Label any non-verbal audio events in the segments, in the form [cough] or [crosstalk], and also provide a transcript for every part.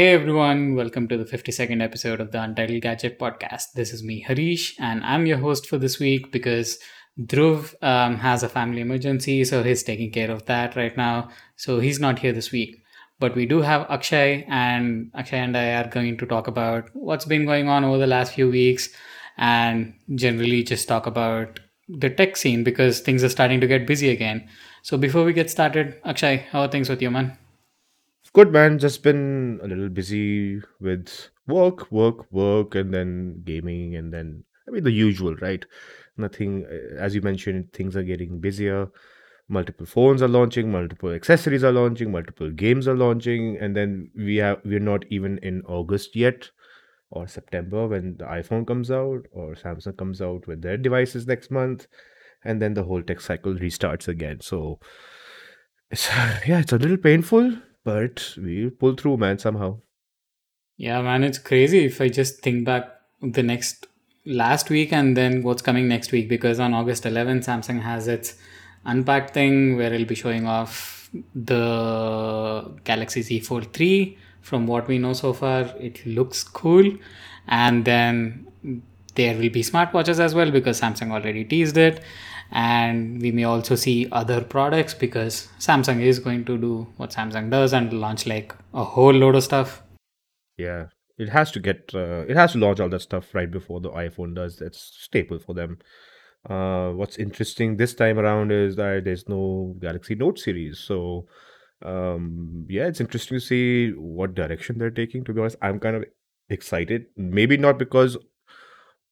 Hey everyone, welcome to the 52nd episode of the Untitled Gadget podcast. This is me, Harish, and I'm your host for this week because Dhruv um, has a family emergency, so he's taking care of that right now. So he's not here this week. But we do have Akshay, and Akshay and I are going to talk about what's been going on over the last few weeks and generally just talk about the tech scene because things are starting to get busy again. So before we get started, Akshay, how are things with you, man? Good man, just been a little busy with work, work, work, and then gaming, and then I mean the usual, right? Nothing, uh, as you mentioned, things are getting busier. Multiple phones are launching, multiple accessories are launching, multiple games are launching, and then we have we're not even in August yet or September when the iPhone comes out or Samsung comes out with their devices next month, and then the whole tech cycle restarts again. So it's [laughs] yeah, it's a little painful but we pull through, man, somehow. Yeah, man, it's crazy if I just think back the next last week and then what's coming next week because on August 11th, Samsung has its unpacked thing where it'll be showing off the Galaxy Z Fold 3. From what we know so far, it looks cool. And then there will be smartwatches as well because Samsung already teased it and we may also see other products because Samsung is going to do what Samsung does and launch like a whole load of stuff. Yeah, it has to get uh, it has to launch all that stuff right before the iPhone does. That's staple for them. Uh, what's interesting this time around is that there's no Galaxy Note series, so um, yeah, it's interesting to see what direction they're taking. To be honest, I'm kind of excited. Maybe not because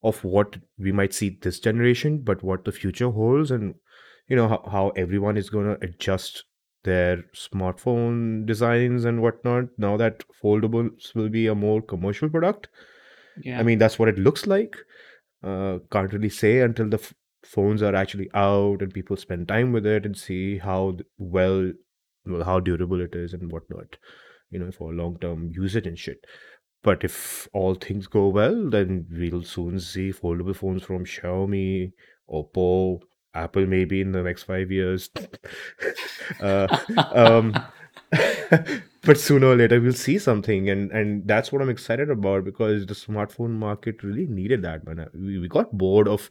of what we might see this generation, but what the future holds, and you know how, how everyone is going to adjust their smartphone designs and whatnot. Now that foldables will be a more commercial product. Yeah. I mean, that's what it looks like. Uh, can't really say until the f- phones are actually out and people spend time with it and see how well, well how durable it is and whatnot. You know, for long term usage and shit. But if all things go well, then we'll soon see foldable phones from Xiaomi, Oppo, Apple maybe in the next five years. [laughs] uh, um, [laughs] but sooner or later we'll see something, and and that's what I'm excited about because the smartphone market really needed that, man. We, we got bored of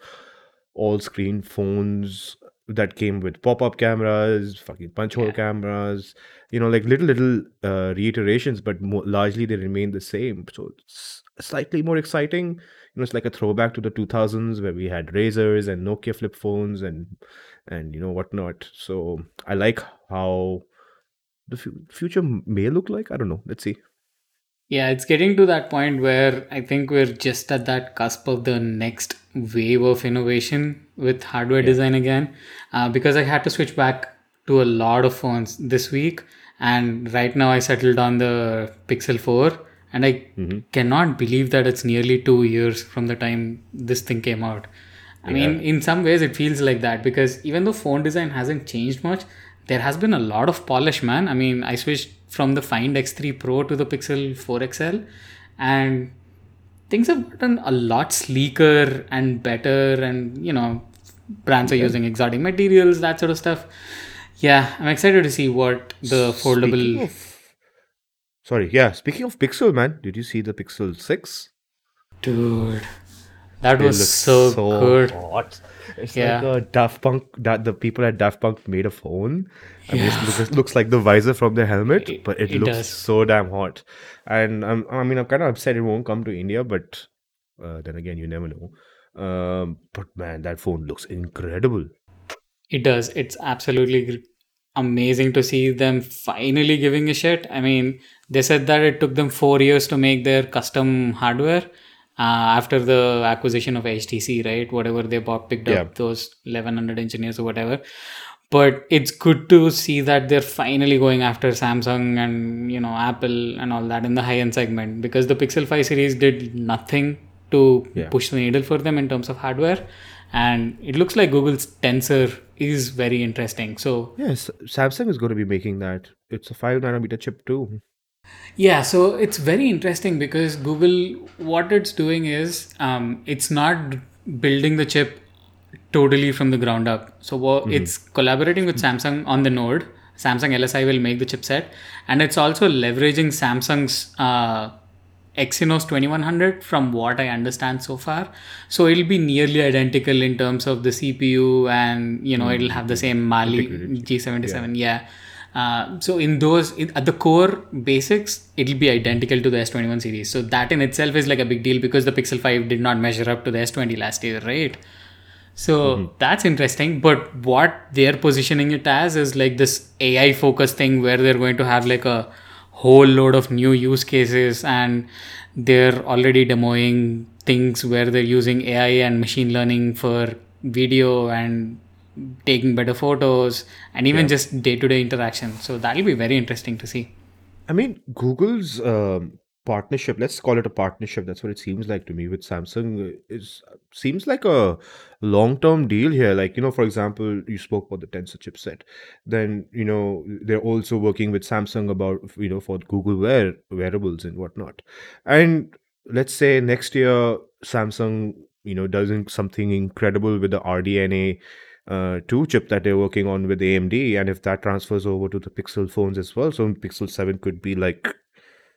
all screen phones that came with pop-up cameras, fucking punch hole yeah. cameras, you know, like little little uh, reiterations, but more, largely they remain the same. So it's slightly more exciting. You know, it's like a throwback to the 2000s where we had razors and Nokia flip phones and and you know whatnot. So I like how the f- future may look like. I don't know. Let's see. Yeah, it's getting to that point where I think we're just at that cusp of the next wave of innovation with hardware yeah. design again. Uh, because I had to switch back to a lot of phones this week, and right now I settled on the Pixel 4, and I mm-hmm. cannot believe that it's nearly two years from the time this thing came out. I yeah. mean, in some ways, it feels like that because even though phone design hasn't changed much, there has been a lot of polish, man. I mean, I switched from the Find X3 Pro to the Pixel 4 XL, and things have gotten a lot sleeker and better. And you know, brands are using exotic materials, that sort of stuff. Yeah, I'm excited to see what the foldable. Of, sorry, yeah. Speaking of Pixel, man, did you see the Pixel Six? Dude, that it was so, so good. Hot. It's yeah. like a Daft Punk that the people at Daft Punk made a phone. I mean, yeah. it looks, looks, like the visor from their helmet, it, but it, it looks does. so damn hot. And I'm, I mean, I'm kind of upset it won't come to India, but uh, then again, you never know. Um, but man, that phone looks incredible. It does. It's absolutely amazing to see them finally giving a shit. I mean, they said that it took them four years to make their custom hardware uh, after the acquisition of HTC, right? Whatever they bought, picked yeah. up those 1100 engineers or whatever. But it's good to see that they're finally going after Samsung and you know Apple and all that in the high end segment because the Pixel 5 series did nothing to yeah. push the needle for them in terms of hardware and it looks like Google's Tensor is very interesting. So yes, Samsung is going to be making that. It's a five nanometer chip too. Yeah, so it's very interesting because Google, what it's doing is um, it's not building the chip totally from the ground up. So mm-hmm. it's collaborating with Samsung on the node. Samsung LSI will make the chipset, and it's also leveraging Samsung's uh, Exynos 2100 from what I understand so far. So it'll be nearly identical in terms of the CPU, and you know it'll have the same Mali G77. Yeah. Uh, so in those in, at the core basics it'll be identical to the s21 series so that in itself is like a big deal because the pixel 5 did not measure up to the s20 last year right so that's interesting but what they're positioning it as is like this ai focused thing where they're going to have like a whole load of new use cases and they're already demoing things where they're using ai and machine learning for video and taking better photos and even just day-to-day interaction. So that'll be very interesting to see. I mean, Google's um, partnership, let's call it a partnership, that's what it seems like to me with Samsung, is seems like a long-term deal here. Like, you know, for example, you spoke about the Tensor chipset. Then, you know, they're also working with Samsung about, you know, for Google Wear wearables and whatnot. And let's say next year, Samsung, you know, does something incredible with the RDNA uh, 2 chip that they're working on with AMD, and if that transfers over to the Pixel phones as well, so Pixel 7 could be like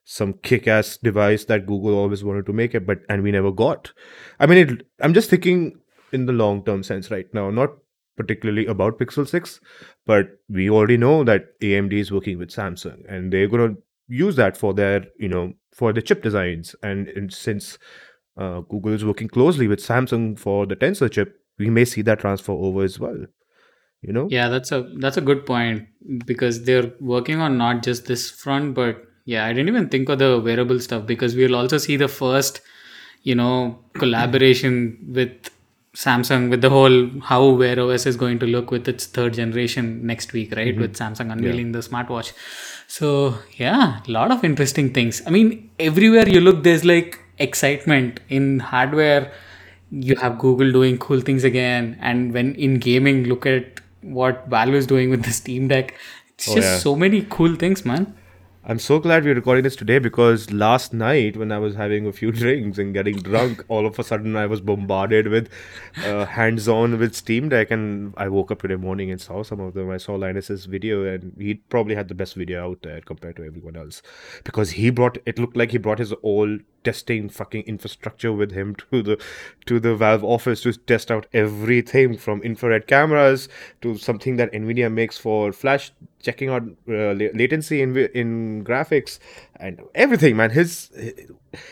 some kick-ass device that Google always wanted to make it, but and we never got. I mean, it, I'm just thinking in the long-term sense right now, not particularly about Pixel 6, but we already know that AMD is working with Samsung, and they're gonna use that for their, you know, for the chip designs, and, and since uh, Google is working closely with Samsung for the Tensor chip we may see that transfer over as well you know? Yeah that's a that's a good point because they're working on not just this front but yeah i didn't even think of the wearable stuff because we'll also see the first you know collaboration with samsung with the whole how wear os is going to look with its third generation next week right mm-hmm. with samsung unveiling the smartwatch so yeah a lot of interesting things i mean everywhere you look there's like excitement in hardware you have Google doing cool things again, and when in gaming, look at what Valve is doing with the Steam Deck. It's Oh, just yeah. so many cool things, man. I'm so glad we're recording this today because last night when I was having a few [laughs] drinks and getting drunk, all of a sudden I was bombarded with uh, hands-on with Steam Deck, and I woke up today morning and saw some of them. I saw Linus's video, and he probably had the best video out there compared to everyone else because he brought. It looked like he brought his whole testing fucking infrastructure with him to the to the Valve office to test out everything from infrared cameras to something that Nvidia makes for flash checking out uh, latency in in graphics and everything man his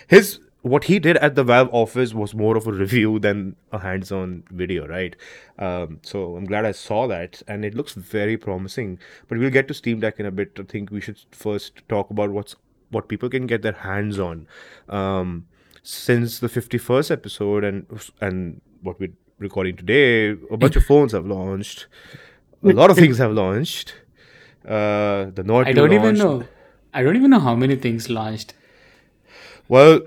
his what he did at the Valve office was more of a review than a hands-on video, right? Um, so I'm glad I saw that, and it looks very promising. But we'll get to Steam Deck in a bit. I think we should first talk about what's what people can get their hands on. Um, since the 51st episode and and what we're recording today, a bunch of phones have launched. A lot of things have launched. Uh, the Nord I don't even know. I don't even know how many things launched. Well,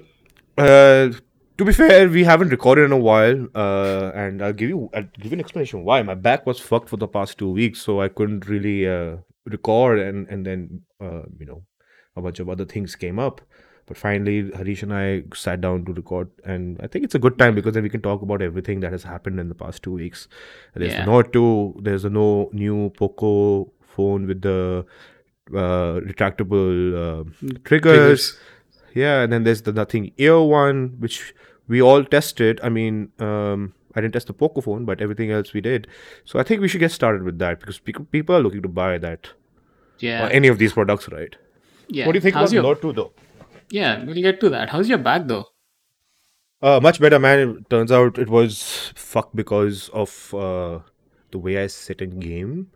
uh, to be fair, we haven't recorded in a while, uh, and I'll give you I'll give you an explanation why. My back was fucked for the past two weeks, so I couldn't really uh, record, and and then uh, you know a bunch of other things came up. But finally, Harish and I sat down to record, and I think it's a good time because then we can talk about everything that has happened in the past two weeks. There's Yeah. the Nord 2, there's a no new Poco phone with the uh, retractable uh, triggers. Triggers. Yeah, and then there's the Nothing Ear one, which we all tested. I mean, um, I didn't test the Poco phone, but everything else we did. So I think we should get started with that because people people are looking to buy that Yeah. or any of these products, right? Yeah. What do you think How's about your, Nord 2 though? Yeah, we'll get to that. How's your back though? Uh, much better, man. It turns out it was fucked because of uh, the way I sit in game.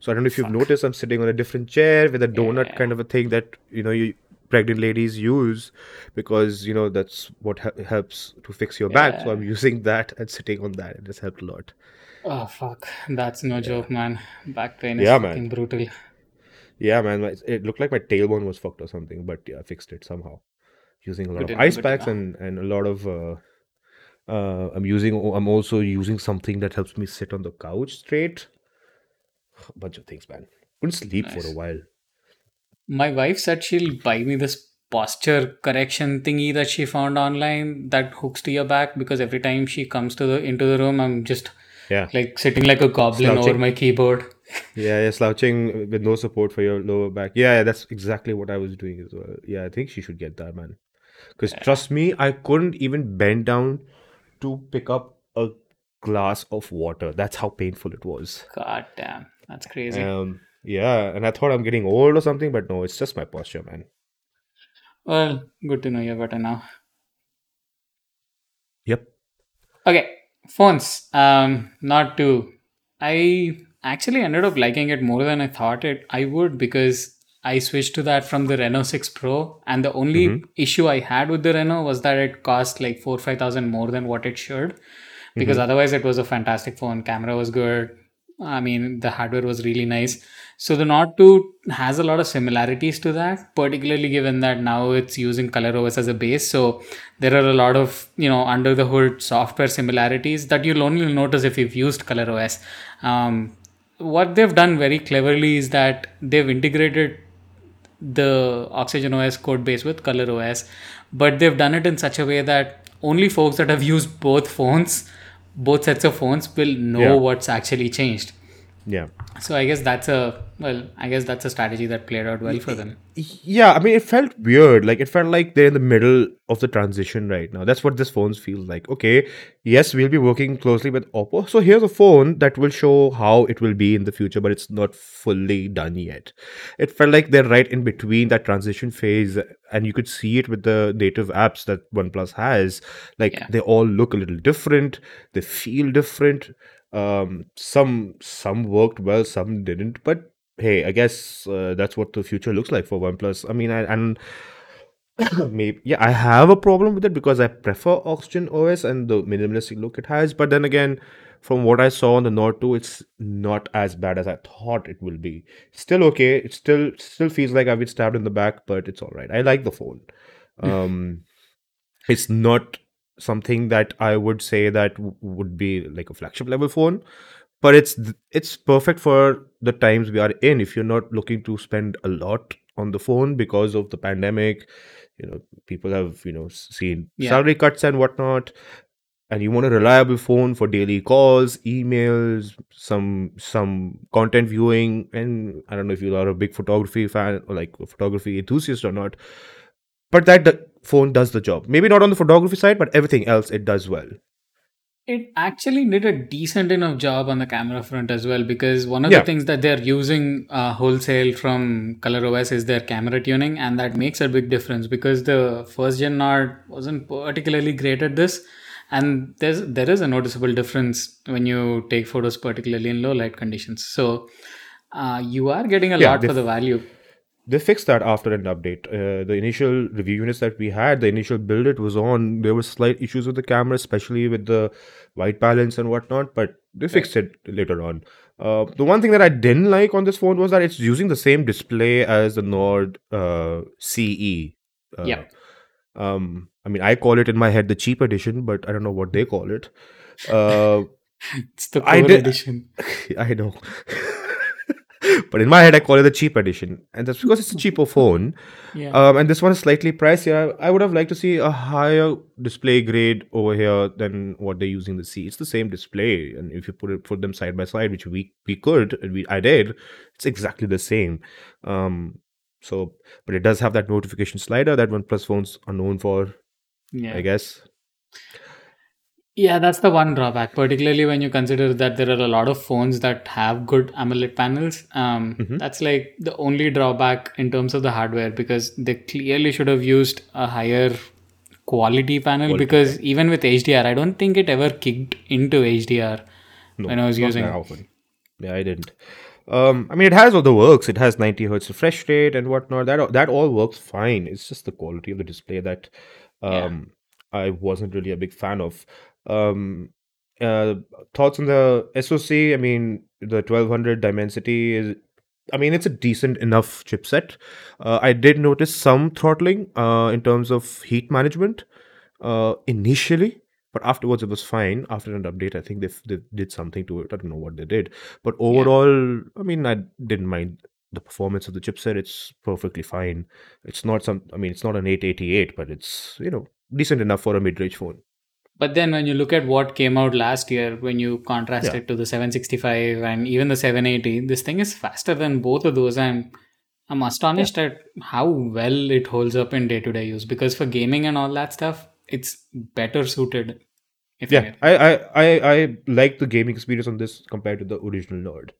So I don't know if you've noticed, I'm sitting on a different chair with a donut Yeah. kind of a thing that you know you pregnant ladies use because you know that's what ha- helps to fix your back. So I'm using that and sitting on that. It has helped a lot. Oh fuck, that's no joke, man. Back pain is Yeah, man. fucking brutal. Yeah, man. my- It looked like my tailbone was fucked or something, but yeah, I fixed it somehow using a lot Good of ice packs and and a lot of. Uh, uh, I'm using. I'm also using something that helps me sit on the couch straight. A [sighs] bunch of things, man. Couldn't sleep for a while. My wife said she'll buy me this posture correction thingy that she found online that hooks to your back because every time she comes to the into the room, I'm just Yeah. like sitting like a goblin over my keyboard. Yeah, yeah, slouching with no support for your lower back. Yeah, yeah, that's exactly what I was doing as well. Yeah, I think she should get that, man. Because trust me, I couldn't even bend down to pick up a glass of water. That's how painful it was. God damn, that's crazy. Um, yeah, and I thought I'm getting old or something, but no, it's just my posture, man. Well, good to know you're better now. Yep. Okay, phones. Um, Nord 2. I actually ended up liking it more than I thought it I would because I switched to that from the Reno 6 Pro, and the only issue I had with the Reno was that it cost like four five thousand more than what it should. Because otherwise, it was a fantastic phone. Camera was good. I mean, the hardware was really nice. So the Nord 2 has a lot of similarities to that, particularly given that now it's using ColorOS as a base. So there are a lot of you know under the hood software similarities that you'll only notice if you've used ColorOS. Um, what they've done very cleverly is that they've integrated the Oxygen OS code base with Color OS, but they've done it in such a way that only folks that have used both phones, both sets of phones, will know Yeah. what's actually changed. Yeah. So I guess that's a well, I guess that's a strategy that played out well for them. Yeah, I mean, it felt weird. Like, it felt like they're in the middle of the transition right now. That's what this phone feels like. Okay, yes, we'll be working closely with Oppo. So, here's a phone that will show how it will be in the future, but it's not fully done yet. It felt like they're right in between that transition phase, and you could see it with the native apps that OnePlus has. Like, Yeah. they all look a little different, they feel different. Um, some some worked well, some didn't, but hey, I guess uh, that's what the future looks like for OnePlus. I mean, I, and [coughs] maybe yeah, I have a problem with it because I prefer Oxygen OS and the minimalistic look it has. But then again, from what I saw on the Nord 2, it's not as bad as I thought it will be. Still okay. It still still feels like I've been stabbed in the back, but it's all right. I like the phone. [laughs] Um, it's not something that I would say that w- would be like a flagship level phone, but it's th- it's perfect for the times we are in. If you're not looking to spend a lot on the phone because of the pandemic, you know, people have you know seen Yeah. salary cuts and whatnot, and you want a reliable phone for daily calls, emails, some some content viewing, and I don't know if you are a big photography fan or like a photography enthusiast or not, but that the phone does the job. Maybe not on the photography side, but everything else it does well. It actually did a decent enough job on the camera front as well because one of Yeah. the things that they're using uh, wholesale from ColorOS is their camera tuning, and that makes a big difference because the first gen Nord wasn't particularly great at this, and there's there is a noticeable difference when you take photos, particularly in low light conditions. So uh, you are getting a Yeah, lot for the value. They fixed that after an update. Uh, the initial review units that we had, the initial build it was on, there were slight issues with the camera, especially with the white balance and whatnot, but they fixed it later on. Uh, the one thing that I didn't like on this phone was that it's using the same display as the Nord uh, CE. Uh, Yeah. Um, I mean, I call it in my head the cheap edition, but I don't know what they call it. Uh, [laughs] It's the I core did- edition. [laughs] I know. But in my head, I call it the cheap edition. And that's because it's a cheaper [laughs] phone. Yeah. Um, and this one is slightly pricier. I would have liked to see a higher display grade over here than what they're using the C. It's the same display, and if you put it put them side by side, which we we could, and we I did, it's exactly the same. Um, so, but it does have that notification slider that OnePlus phones are known for, yeah. I guess. Yeah, that's the one drawback, particularly when you consider that there are a lot of phones that have good AMOLED panels. Um, Mhm. That's like the only drawback in terms of the hardware because they clearly should have used a higher quality panel Quality, because even with HDR, I don't think it ever kicked into HDR No, when I was using often. Yeah, I didn't. Um, I mean, it has all the works. It has 90 hertz refresh rate and whatnot. That all- that all works fine. It's just the quality of the display that Yeah. um, I wasn't really a big fan of. Um, uh, thoughts on the SoC? I mean, the 1200 Dimensity is. I mean, it's a decent enough chipset. Uh, I did notice some throttling uh, in terms of heat management uh, initially, but afterwards it was fine. After an update, I think they, f- they did something to it. I don't know what they did, but overall, I mean, I didn't mind the performance of the chipset. It's perfectly fine. It's not some. I mean, it's not an 888, but it's you know decent enough for a mid-range phone. But then when you look at what came out last year, when you contrast Yeah. it to the 765 and even the 780, this thing is faster than both of those. And I'm astonished at how well it holds up in day to day use because for gaming and all that stuff, it's better suited. If Yeah. I, I, I, I like the gaming experience on this compared to the original Nord.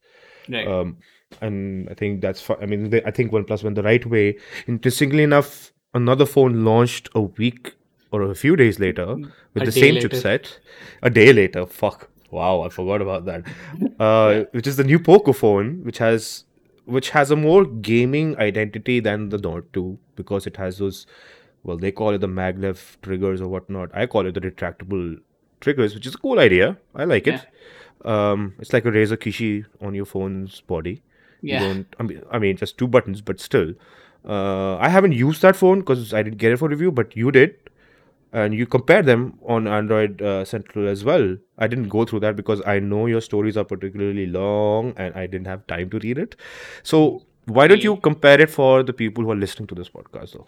Right. Um, and I think that's fine. I mean, they, I think OnePlus went the right way. Interestingly enough, another phone launched a week or a few days later with A the same later. chipset. A day later, fuck. Wow, I forgot about that. [laughs] Uh, which is the new Poco phone, which has which has a more gaming identity than the Nord 2 because it has those well, they call it the maglev triggers or whatnot. I call it the retractable triggers, which is a cool idea. I like it. Um, it's like a Razer Kishi on your phone's body. Yeah. You don't. I mean, I mean, just two buttons, but still. Uh, I haven't used that phone because I didn't get it for review, but you did, and you compare them on Android uh, Central as well. I didn't go through that because I know your stories are particularly long, and I didn't have time to read it. So why don't you compare it for the people who are listening to this podcast, though?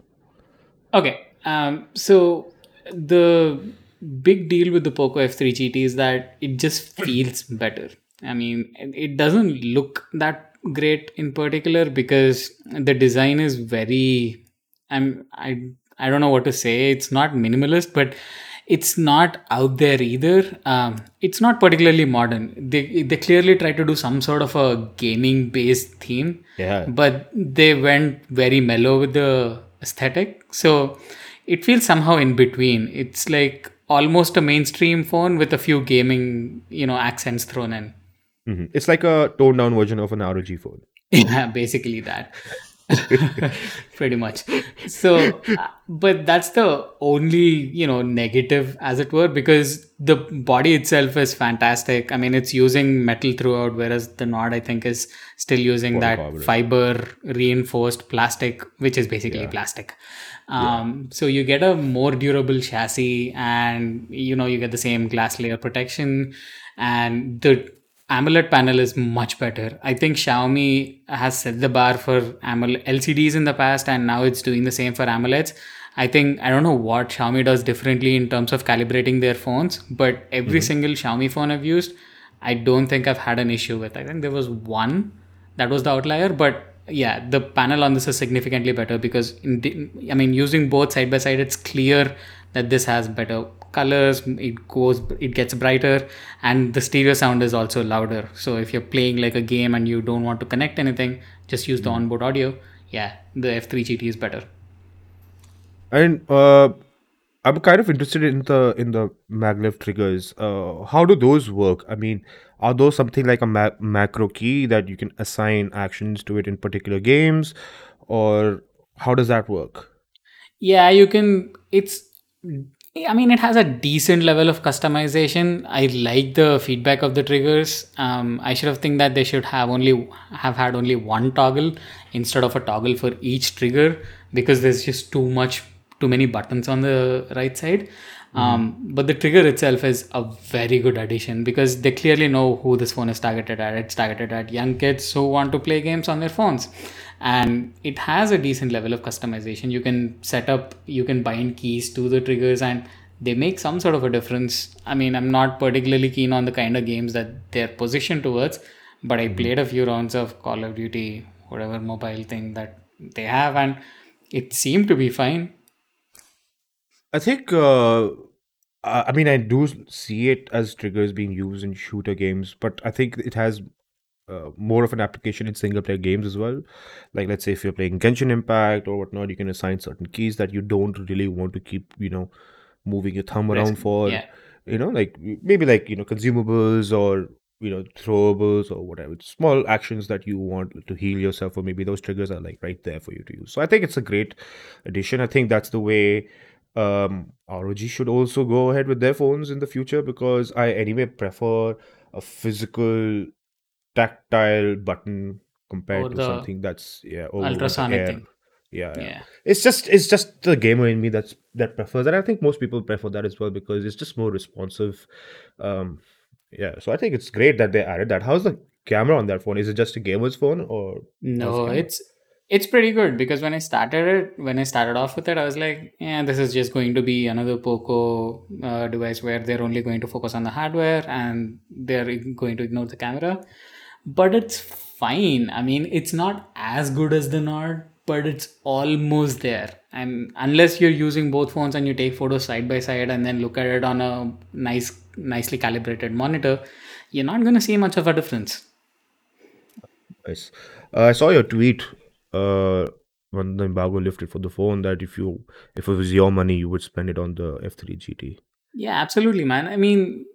Okay. Um, so the big deal with the Poco F3 GT is that it just feels better. I mean, it doesn't look that great in particular because the design is very. I'm I I don't know what to say. It's not minimalist, but it's not out there either. Um, it's not particularly modern. They they clearly try to do some sort of a gaming based theme Yeah. but they went very mellow with the aesthetic so it feels somehow in between it's like almost a mainstream phone with a few gaming you know accents thrown in hmm It's like a toned down version of an ROG phone. [laughs] yeah basically that [laughs] pretty much. So but that's the only you know negative as it were because the body itself is fantastic. I mean it's using metal throughout whereas the nord i think is still using that Polycarbonate. fiber reinforced plastic which is basically plastic. Um, so you get a more durable chassis and you know you get the same glass layer protection. And the AMOLED panel is much better. I think Xiaomi has set the bar for AMOLED LCDs in the past, and now it's doing the same for AMOLEDs. I think I don't know what Xiaomi does differently in terms of calibrating their phones, but every mm-hmm. single Xiaomi phone I've used, I don't think I've had an issue with. I think there was one that was the outlier, but yeah, the panel on this is significantly better because in the, I mean using both side by side, it's clear that this has better colors it goes it gets brighter and the stereo sound is also louder so if you're playing like a game and you don't want to connect anything just use the onboard audio yeah the f3 gt is better And uh, I'm kind of interested in the in the maglev triggers. Uh, how do those work? I mean, are those something like a ma- macro key that you can assign actions to it in particular games, or how does that work? yeah you can it's [laughs] i mean it has a decent level of customization. I like the feedback of the triggers. Um, i should have think that they should have only have had only one toggle instead of a toggle for each trigger because there's just too much too many buttons on the right side. Um, but the trigger itself is a very good addition because they clearly know who this phone is targeted at. It's targeted at young kids who want to play games on their phones and it has a decent level of customization. You can set up you can bind keys to the triggers and they make some sort of a difference. I mean i'm not particularly keen on the kind of games that they're positioned towards but i played a few rounds of call of duty whatever mobile thing that they have and it seemed to be fine. I think. Uh, I I mean, I do see it as triggers being used in shooter games, but I think it has uh, more of an application in single player games as well. Like, let's say if you're playing Genshin Impact or whatnot, you can assign certain keys that you don't really want to keep, you know, moving your thumb around for. yeah You know, like maybe like, you know, consumables or, you know, throwables or whatever. Small actions that you want to heal yourself, or maybe those triggers are like right there for you to use. So I think it's a great addition. I think that's the way um ROG should also go ahead with their phones in the future because I anyway prefer a physical tactile button compared Or to something that's yeah ultrasonic thing Yeah, yeah. yeah It's just it's just the gamer in me that's that prefers that. I think most people prefer that as well because it's just more responsive. Um yeah, so I think it's great that they added that. How's the camera on that phone? Is it just a gamer's phone or no it's It's pretty good because when I started it, when I started off with it, I was like, yeah, this is just going to be another Poco uh, device where they're only going to focus on the hardware and they're going to ignore the camera. But it's fine. I mean, it's not as good as the Nord, but it's almost there. And unless you're using both phones and you take photos side by side and then look at it on a nice, nicely calibrated monitor, you're not going to see much of a difference. Nice. Uh, I saw your tweet uh, when the embargo lifted for the phone that if you if it was your money, you would spend it on the F3 GT. Yeah, absolutely, man. I mean,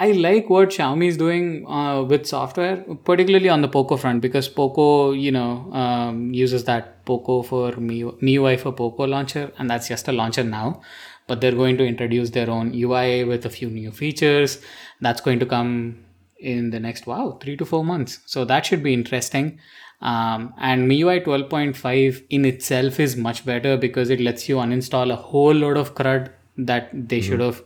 I like what Xiaomi is doing uh, with software, particularly on the Poco front, because Poco, you know, um, uses that Poco for Mi MIUI for Poco launcher, and that's just a launcher now. But they're going to introduce their own UI with a few new features. That's going to come in the next wow three to four months. So that should be interesting. Um, and MIUI 12.5 in itself is much better because it lets you uninstall a whole load of crud that they mm-hmm. should have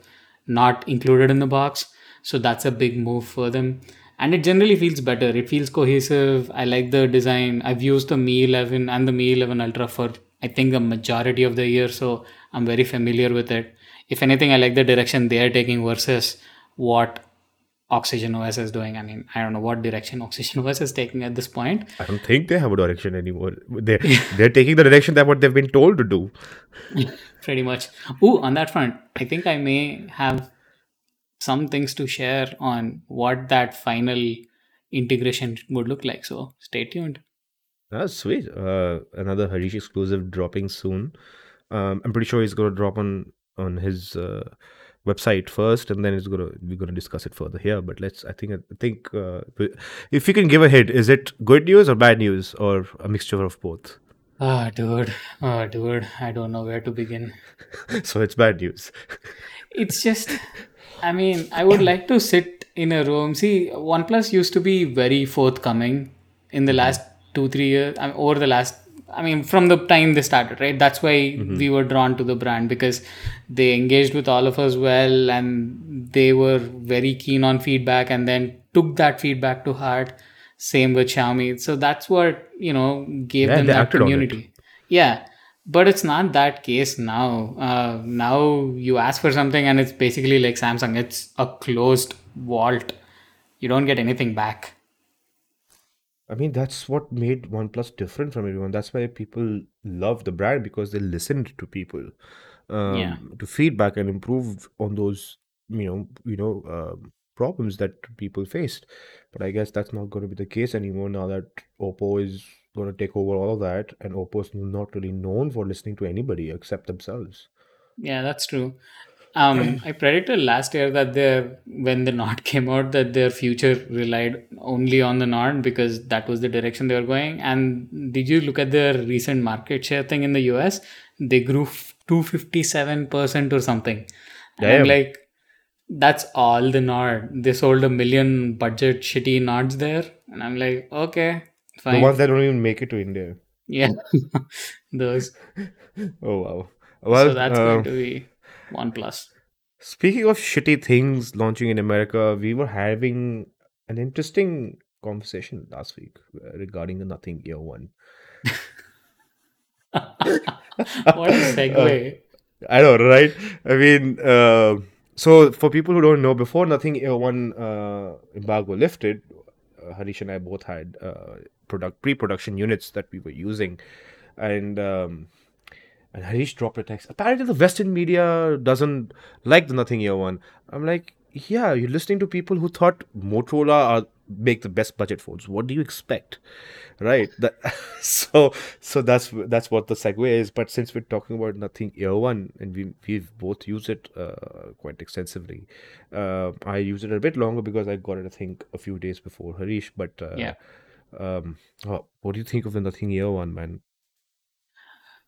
not included in the box. So that's a big move for them. And it generally feels better. It feels cohesive. I like the design. I've used the Mi 11 and the Mi 11 Ultra for I think the majority of the year, so I'm very familiar with it. If anything, I like the direction they are taking versus what Oxygen OS is doing. I mean, I don't know what direction [laughs] Oxygen OS is taking at this point. I don't think they have a direction anymore. They're, they're taking the direction that what they've been told to do. [laughs] Pretty much. Ooh, on that front, I think I may have some things to share on what that final integration would look like. So stay tuned. That's sweet. Uh, another Harish exclusive dropping soon. Um, I'm pretty sure he's going to drop on on his uh, website first, and then it's gonna we're gonna discuss it further here. But let's I think I think uh, if you can give a hint, is it good news or bad news or a mixture of both? Ah, dude, ah, dude, I don't know where to begin. [laughs] so it's bad news. it's just, I mean, I would like to sit in a room. See, OnePlus used to be very forthcoming in the last two three years. I mean, over the last I mean, from the time they started, right? That's why mm-hmm. we were drawn to the brand because they engaged with all of us well and they were very keen on feedback and then took that feedback to heart. Same with Xiaomi. So that's what, you know, gave yeah, them that community. Yeah. But it's not that case now. Uh, now you ask for something and it's basically like Samsung, it's a closed vault. You don't get anything back. I mean, that's what made OnePlus different from everyone. That's why people love the brand because they listened to people, Yeah. um, to feedback and improve on those, you know, you know, um, problems that people faced. But I guess that's not going to be the case anymore now that Oppo is going to take over all of that, and Oppo is not really known for listening to anybody except themselves. Yeah, that's true. Um, [clears throat] I predicted last year that their when the Nord [laughs] came out that their future relied only on the Nord because that was the direction they were going. And did you look at their recent market share thing in the US? They grew two fifty seven percent or something. And I'm like, that's all the Nord. They sold a million budget shitty Nords there, and I'm like, okay, fine. The ones that don't even make it to India. Yeah, [laughs] those. Oh wow. Well, so that's uh, going to be OnePlus. Speaking of shitty things launching in America, we were having an interesting conversation last week uh, regarding the Nothing Ear One. [laughs] what a [laughs] segue. Uh, I know, right? I mean, uh, so for people who don't know, before Nothing Ear One uh, embargo lifted, uh, Harish and I both had uh, product pre-production units that we were using, and um, and Harish dropped a text. Apparently, the Western media doesn't like the Nothing Ear one. I'm like, yeah, you're listening to people who thought Motorola are make the best budget phones. What do you expect, right? That [laughs] so so that's that's what the segue is. But since we're talking about Nothing Ear one, and we we've both used it uh, quite extensively, uh, I used it a bit longer because I got it I think a few days before Harish. But uh, yeah. Um, oh, what do you think of the Nothing Ear one, man?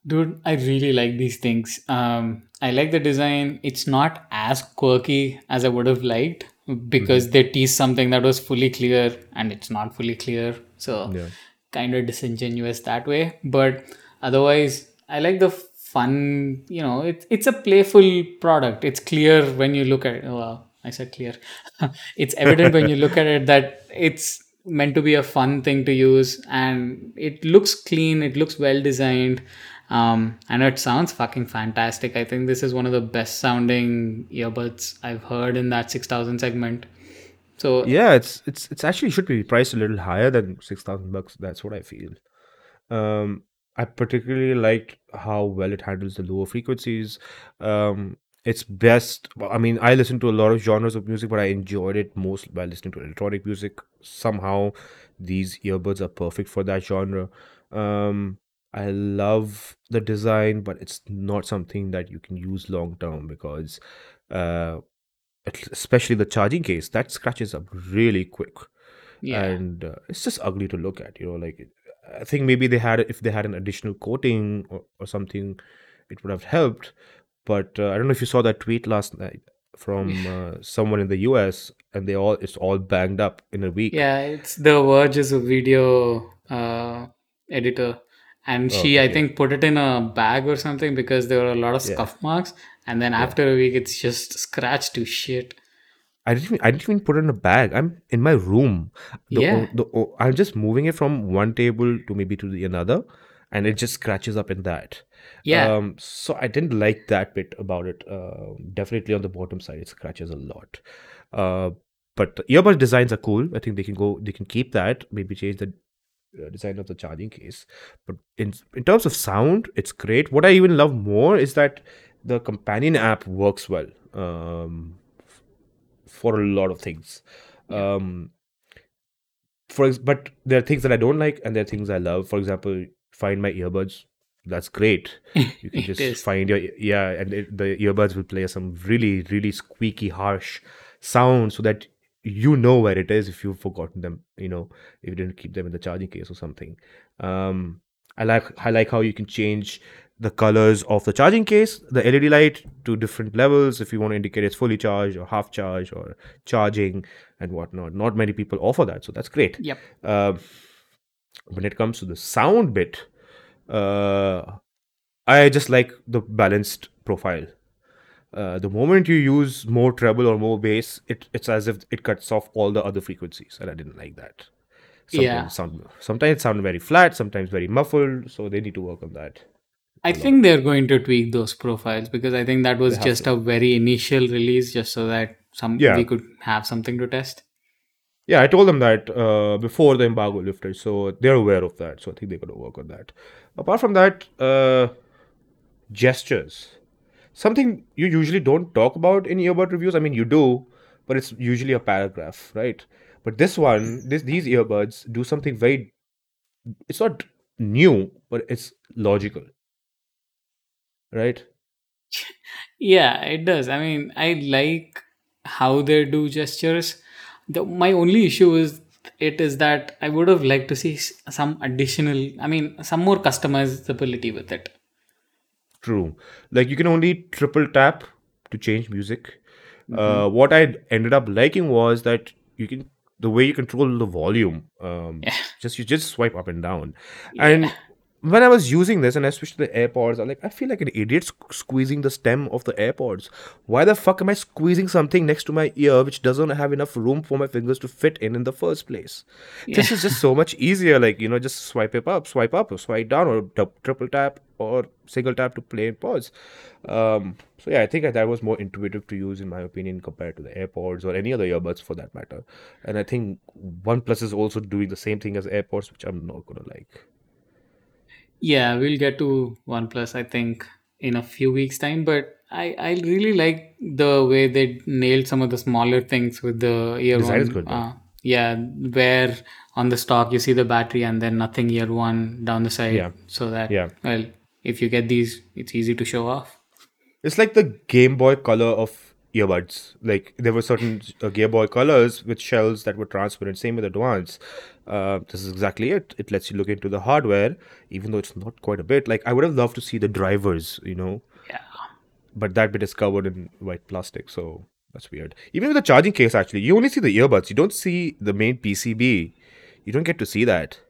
Dude, I really like these things. Um, I like the design. It's not as quirky as I would have liked because mm-hmm. they tease something that was fully clear and it's not fully clear. So, yeah. kind of disingenuous that way. But otherwise, I like the fun, you know, it, it's a playful product. It's clear when you look at it. Oh, well, I said clear. [laughs] it's evident when you look at it that it's meant to be a fun thing to use, and it looks clean. It looks well designed. Um, and it sounds fucking fantastic. I think this is one of the best sounding earbuds I've heard in that 6000 segment. So Yeah, it's it's it's actually should be priced a little higher than six thousand bucks. That's what I feel. Um, I particularly liked how well it handles the lower frequencies. Um, it's best. I mean, I listen to a lot of genres of music, but I enjoyed it most by listening to electronic music. Somehow, these earbuds are perfect for that genre. Um, I love the design, but it's not something that you can use long term because, uh, especially the charging case, that scratches up really quick yeah, and uh, it's just ugly to look at you know like i think maybe they had if they had an additional coating or, or something it would have helped but uh, i don't know if you saw that tweet last night from [laughs] uh, someone in the us and they all it's all banged up in a week yeah, it's the Verge is a video uh, editor, and oh she I think put it in a bag or something because there were a lot of yeah scuff marks, and then yeah after a week it's just scratched to shit. I didn't even, I didn't even put it in a bag. I'm in my room. The, Yeah, the o- I'm just moving it from one table to maybe to the another, and it just scratches up in that. yeah, Um, so I didn't like that bit about it. Uh, definitely on the bottom side, it scratches a lot. Uh, but the earbud designs are cool. I think they can go, they can keep that. Maybe change the uh, design of the charging case. But in in terms of sound, it's great. What I even love more is that the companion app works well. Um, for a lot of things. yeah. Um, for but there are things that I don't like and there are things I love. For example, find my earbuds. That's great. You can [laughs] just is. find your yeah, and it, the earbuds will play some really really squeaky harsh sound so that you know where it is if you've forgotten them. You know if you didn't keep them in the charging case or something. Um, I like I like how you can change the colors of the charging case, the LED light to different levels if you want to indicate it's fully charged or half charged or charging and whatnot. Not many people offer that, so that's great. Yep. Um when it comes to the sound bit, uh, I just like the balanced profile. Uh, the moment you use more treble or more bass, it, it's as if it cuts off all the other frequencies, and I didn't like that. Sometimes Yeah. sound sometimes it sounded very flat, sometimes very muffled, so they need to work on that I think they're going to tweak those profiles because I think that was just to. a very initial release just so that some yeah. we could have something to test. Yeah. I told them that uh, before the embargo lifted, so they're aware of that. So I think they're going to work on that. Apart from that, uh, gestures. Something you usually don't talk about in earbud reviews. I mean, you do, but it's usually a paragraph, right? But this one, this these earbuds do something very. It's not new, but it's logical, right? Yeah, it does. I mean, I like how they do gestures. The, my only issue is it is that I would have liked to see some additional, I mean, some more customizability with it. True. Like you can only triple tap to change music. hmm Uh, what I ended up liking was that you can the way you control the volume. Um, Yeah, just you just swipe up and down. yeah, And when I was using this and I switched to the AirPods, I'm like, I feel like an idiot squeezing the stem of the AirPods. Why the fuck am I squeezing something next to my ear which doesn't have enough room for my fingers to fit in in the first place? yeah, This is just so much easier. Like, you know, just swipe it up, swipe up, or swipe down, or triple tap, or single tap to play and pause. Um, so, yeah, I think that was more intuitive to use, in my opinion, compared to the AirPods or any other earbuds for that matter. And I think OnePlus is also doing the same thing as AirPods, which I'm not going to like. Yeah. We'll get to OnePlus, I think, in a few weeks' time. But I, I really like the way they nailed some of the smaller things with the year Design is one. good, though. Uh, yeah, where on the stock you see the battery and then Nothing Ear one down the side, Yeah, so that yeah. well, if you get these, it's easy to show off. It's like the Game Boy color of earbuds. Like there were certain uh, Game Boy colors with shells that were transparent. Same with Advance. Uh, this is exactly it. It lets you look into the hardware, even though it's not quite a bit. Like I would have loved to see the drivers, you know, Yeah. but that bit is covered in white plastic, so that's weird. Even with the charging case, actually, you only see the earbuds. You don't see the main PCB. You don't get to see that.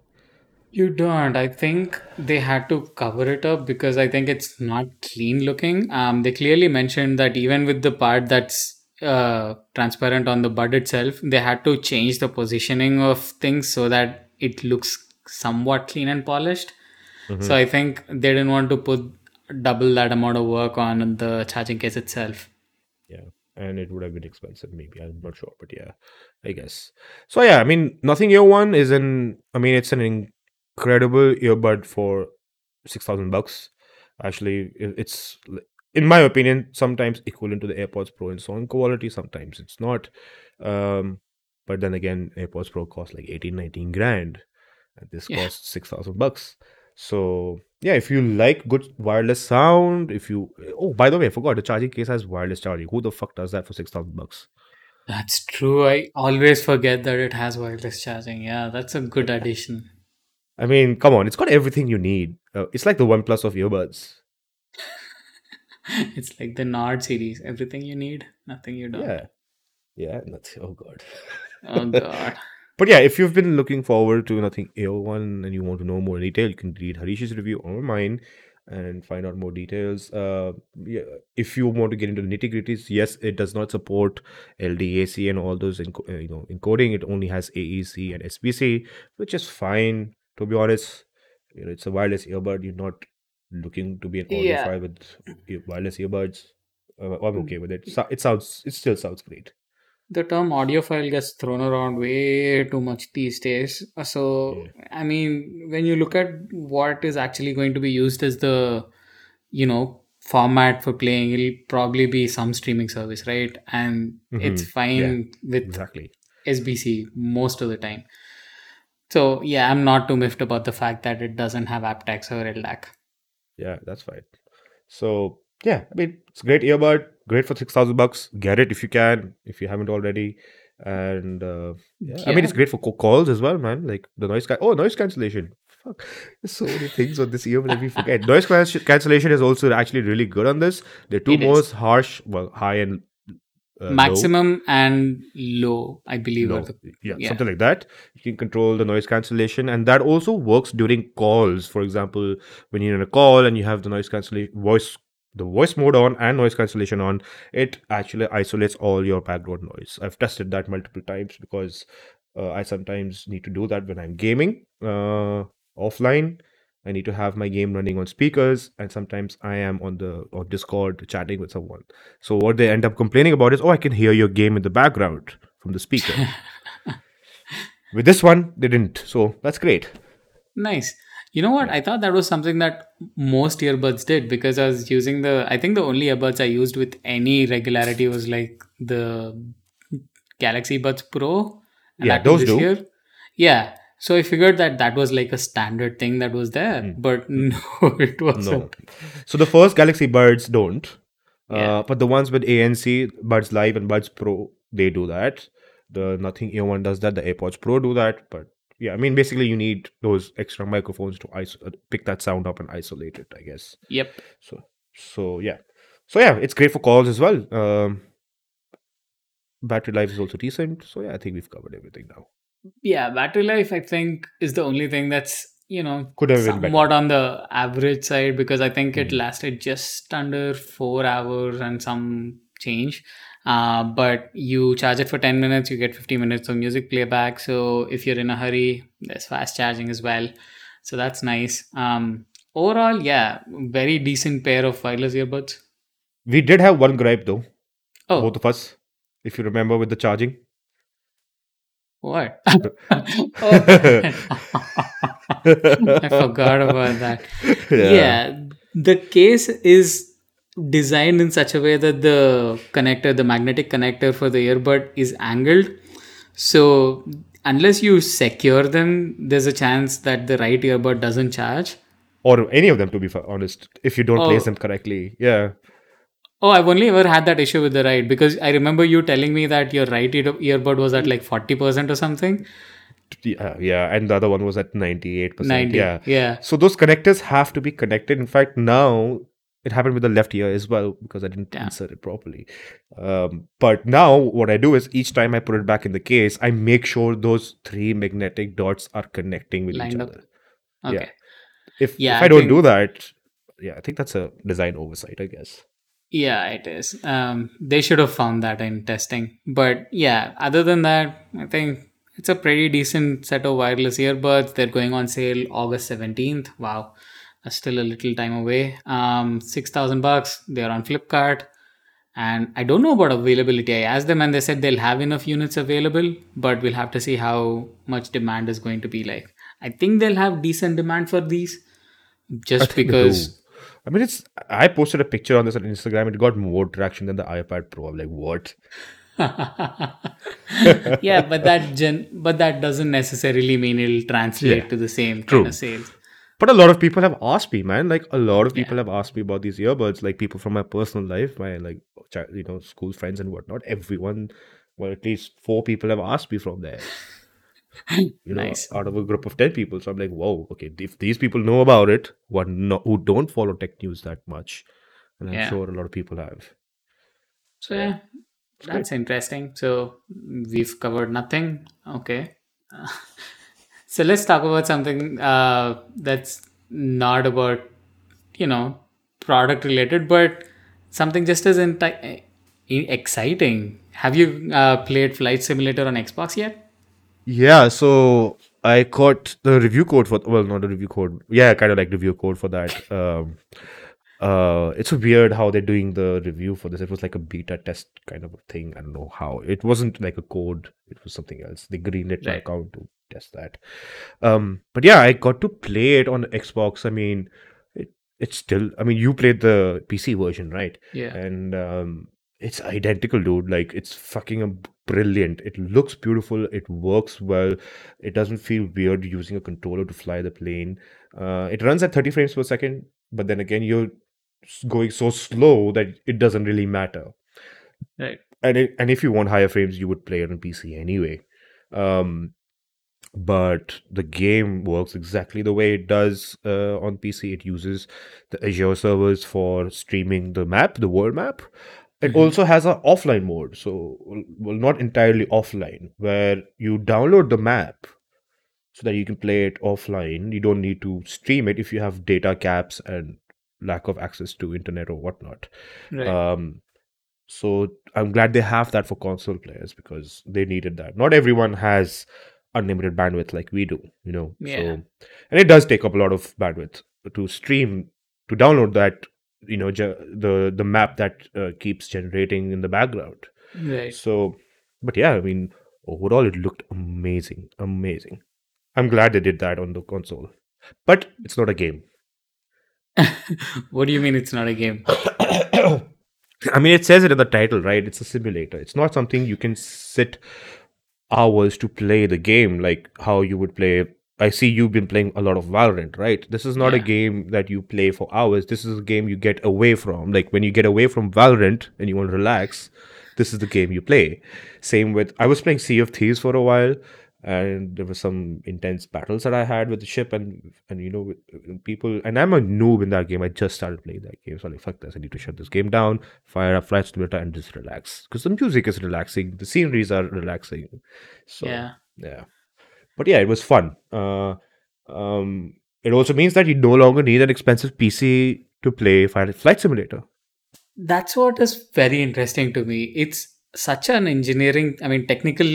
You don't. I think they had to cover it up because I think it's not clean looking. Um, they clearly mentioned that even with the part that's uh, transparent on the bud itself. They had to change the positioning of things so that it looks somewhat clean and polished. Mhm. So I think they didn't want to put double that amount of work on the charging case itself. Yeah, and it would have been expensive, maybe. I'm not sure, but yeah, I guess. So yeah, I mean, Nothing Ear One is an. I mean, it's an incredible earbud for six thousand bucks. Actually, it's in my opinion sometimes equivalent to the AirPods Pro in sound quality. Sometimes it's not. Um, but then again, AirPods Pro cost like 18, 19 grand, and this Yeah. costs six thousand bucks. So yeah, if you like good wireless sound, if you oh by the way, I forgot the charging case has wireless charging. Who the fuck does that for six thousand bucks? That's true. I always forget that it has wireless charging. Yeah, that's a good addition. I mean, come on, it's got everything you need. Uh, it's like the OnePlus of earbuds. [laughs] it's like the Nord series. Everything you need, nothing you don't. Yeah, yeah. That's oh god. Oh god. [laughs] But yeah, if you've been looking forward to Nothing Ear one and you want to know more detail, you can read Harish's review or mine and find out more details. Uh, yeah, if you want to get into the nitty gritties, yes, it does not support LDAC and all those enco- uh, you know encoding. It only has AAC and SBC, which is fine. To be honest, you know, it's a wireless earbud. You're not looking to be an Yeah. audiophile with wireless earbuds. Uh, I'm okay with it. So, it sounds, it still sounds great. The term audiophile gets thrown around way too much these days. Uh, So, I mean, when you look at what is actually going to be used as the, you know, format for playing, it'll probably be some streaming service, right? And it's Mhm. fine with Exactly. SBC most of the time. So, yeah, I'm not too miffed about the fact that it doesn't have aptX or LDAC. Yeah, that's fine. So yeah, I mean it's a great earbud, great for six thousand bucks. Get it if you can, if you haven't already. And uh, yeah, I mean it's great for calls as well, man. Like the noise oh noise cancellation. Fuck, there's so many things on this earbud that we forget. Noise cancellation is also actually really good on this. The two It is. most harsh, well, high and uh, low- maximum and low, I believe, low. the yeah, yeah. something like that. You can control the noise cancellation, and that also works during calls. For example, when you're in a call and you have the noise cancellation voice, the voice mode on and noise cancellation on, it actually isolates all your background noise. I've tested that multiple times because uh, I sometimes need to do that when I'm gaming uh, offline. I need to have my game running on speakers, and sometimes I am on the on Discord chatting with someone. So what they end up complaining about is, oh, I can hear your game in the background from the speaker. [laughs] With this one, they didn't. So that's great. Nice. You know what? I thought that was something that most earbuds did because I was using the. I think the only earbuds I used with any regularity was like the Galaxy Buds Pro. Yeah, those do. year. Yeah. So I figured that that was like a standard thing that was there, Mm. but [laughs] no, it wasn't. No. So the first Galaxy Buds don't. Yeah. Uh, but the ones with ANC, Buds Live and Buds Pro, they do that. The Nothing Ear One does that. The AirPods Pro do that. But yeah, I mean, basically, you need those extra microphones to iso- uh, pick that sound up and isolate it. I guess. Yep. So so yeah, so yeah, it's great for calls as well. Um, battery life is also decent. So yeah, I think we've covered everything now. Yeah, battery life I think is the only thing that's you know Could have been better. somewhat on the average side because I think it Mm. lasted just under four hours and some change. Uh, but you charge it for 10 minutes, you get 50 minutes of music playback. So if you're in a hurry, there's fast charging as well. So that's nice. Um, overall, yeah, very decent pair of wireless earbuds. We did have one gripe though, Oh, both of us, if you remember with the charging. What? [laughs] oh. [laughs] I forgot about that. yeah. the case is designed in such a way that the connector the magnetic connector for the earbud is angled so unless you secure them there's a chance that the right earbud doesn't charge Or any of them, to be honest, if you don't place Oh. them correctly. Yeah. Oh i've only ever had that issue with the right because i remember you telling me that your right ear- earbud was at like 40% or something Yeah, yeah, and the other one was at 98%. 90 Yeah. yeah So those connectors have to be connected. In fact, now it happened with the left ear as well because I didn't Yeah. insert it properly. Um, but now what I do is each time I put it back in the case, I make sure those three magnetic dots are connecting with Lined each up. other. okay If, Yeah, if I I don't do that, yeah, I think that's a design oversight, I guess. Yeah, it is. Um, they should have found that in testing. But yeah, other than that, I think it's a pretty decent set of wireless earbuds. They're going on sale August 17th. Wow. That's still a little time away. Um, 6,000 bucks. They're on Flipkart. And I don't know about availability. I asked them and they said they'll have enough units available, but we'll have to see how much demand is going to be like. I think they'll have decent demand for these just because. I mean, it's. I posted a picture on this on Instagram. It got more traction than the iPad Pro. I'm like, what? [laughs] yeah, but that gen but that doesn't necessarily mean it'll translate Yeah, to the same true. kind of sales. But a lot of people have asked me, man. Like a lot of people have asked me about these earbuds. Like people from my personal life, my like you know school friends and whatnot. Everyone, well, at least four people have asked me from there. [laughs] You know, Nice. out of a group of ten people. So I'm like, whoa, okay. If these people know about it, what no, who don't follow tech news that much, and I'm Yeah. sure a lot of people have. So yeah, that's interesting. So we've covered nothing. Okay. [laughs] so let's talk about something uh, that's not about you know product related, but something just as enti- e- exciting. Have you uh, played Flight Simulator on Xbox yet? Yeah, so I got the review code for well, not the review code. Yeah, kind of like review code for that. Um, uh, it's weird how they're doing the review for this. It was like a beta test kind of a thing. I don't know how. It wasn't like a code. It was something else. They greenlit my Right. account to test that. Um, but yeah, I got to play it on Xbox. I mean, it it's still. I mean, you played the PC version, right? Yeah. and um, it's identical dude like it's fucking um, brilliant. It looks beautiful. It works well. It doesn't feel weird using a controller to fly the plane. Uh, it runs at 30 frames per second but then again you're going so slow that it doesn't really matter. Right. and it, and if you want higher frames you would play it on pc anyway. Um but the game works exactly the way it does uh, on pc it uses the azure servers for streaming the map the world map it Mhm. also has an offline mode so well well, not entirely offline where you download the map so that you can play it offline you don't need to stream it if you have data caps and lack of access to internet or whatnot Right. um, so I'm glad they have that for console players because they needed that. Not everyone has unlimited bandwidth like we do, you know. Yeah. So, and it does take up a lot of bandwidth to stream to download that, you know, ge- the the map that uh, keeps generating in the background. right. So, but yeah, I mean, overall it looked amazing, amazing. I'm glad they did that on the console, but it's not a game. [laughs] what do you mean it's not a game? [coughs] I mean, it says it in the title, right? It's a simulator. It's not something you can sit hours to play the game like how you would play. I see you've been playing a lot of Valorant, right? This is not a game that you play for hours. This is a game you get away from. Like when you get away from Valorant and you want to relax, this is the game you play. Same with I was playing Sea of Thieves for a while, and there were some intense battles that I had with the ship and and you know with, with people. And I'm a noob in that game. I just started playing that game, so I'm like fuck this. I need to shut this game down, fire up Flight Simulator, and just relax because the music is relaxing, the sceneries are relaxing. So yeah. yeah. But yeah, it was fun. Uh, um, it also means that you no longer need an expensive PC to play Flight Simulator. That's what is very interesting to me. It's such an engineering, I mean, technical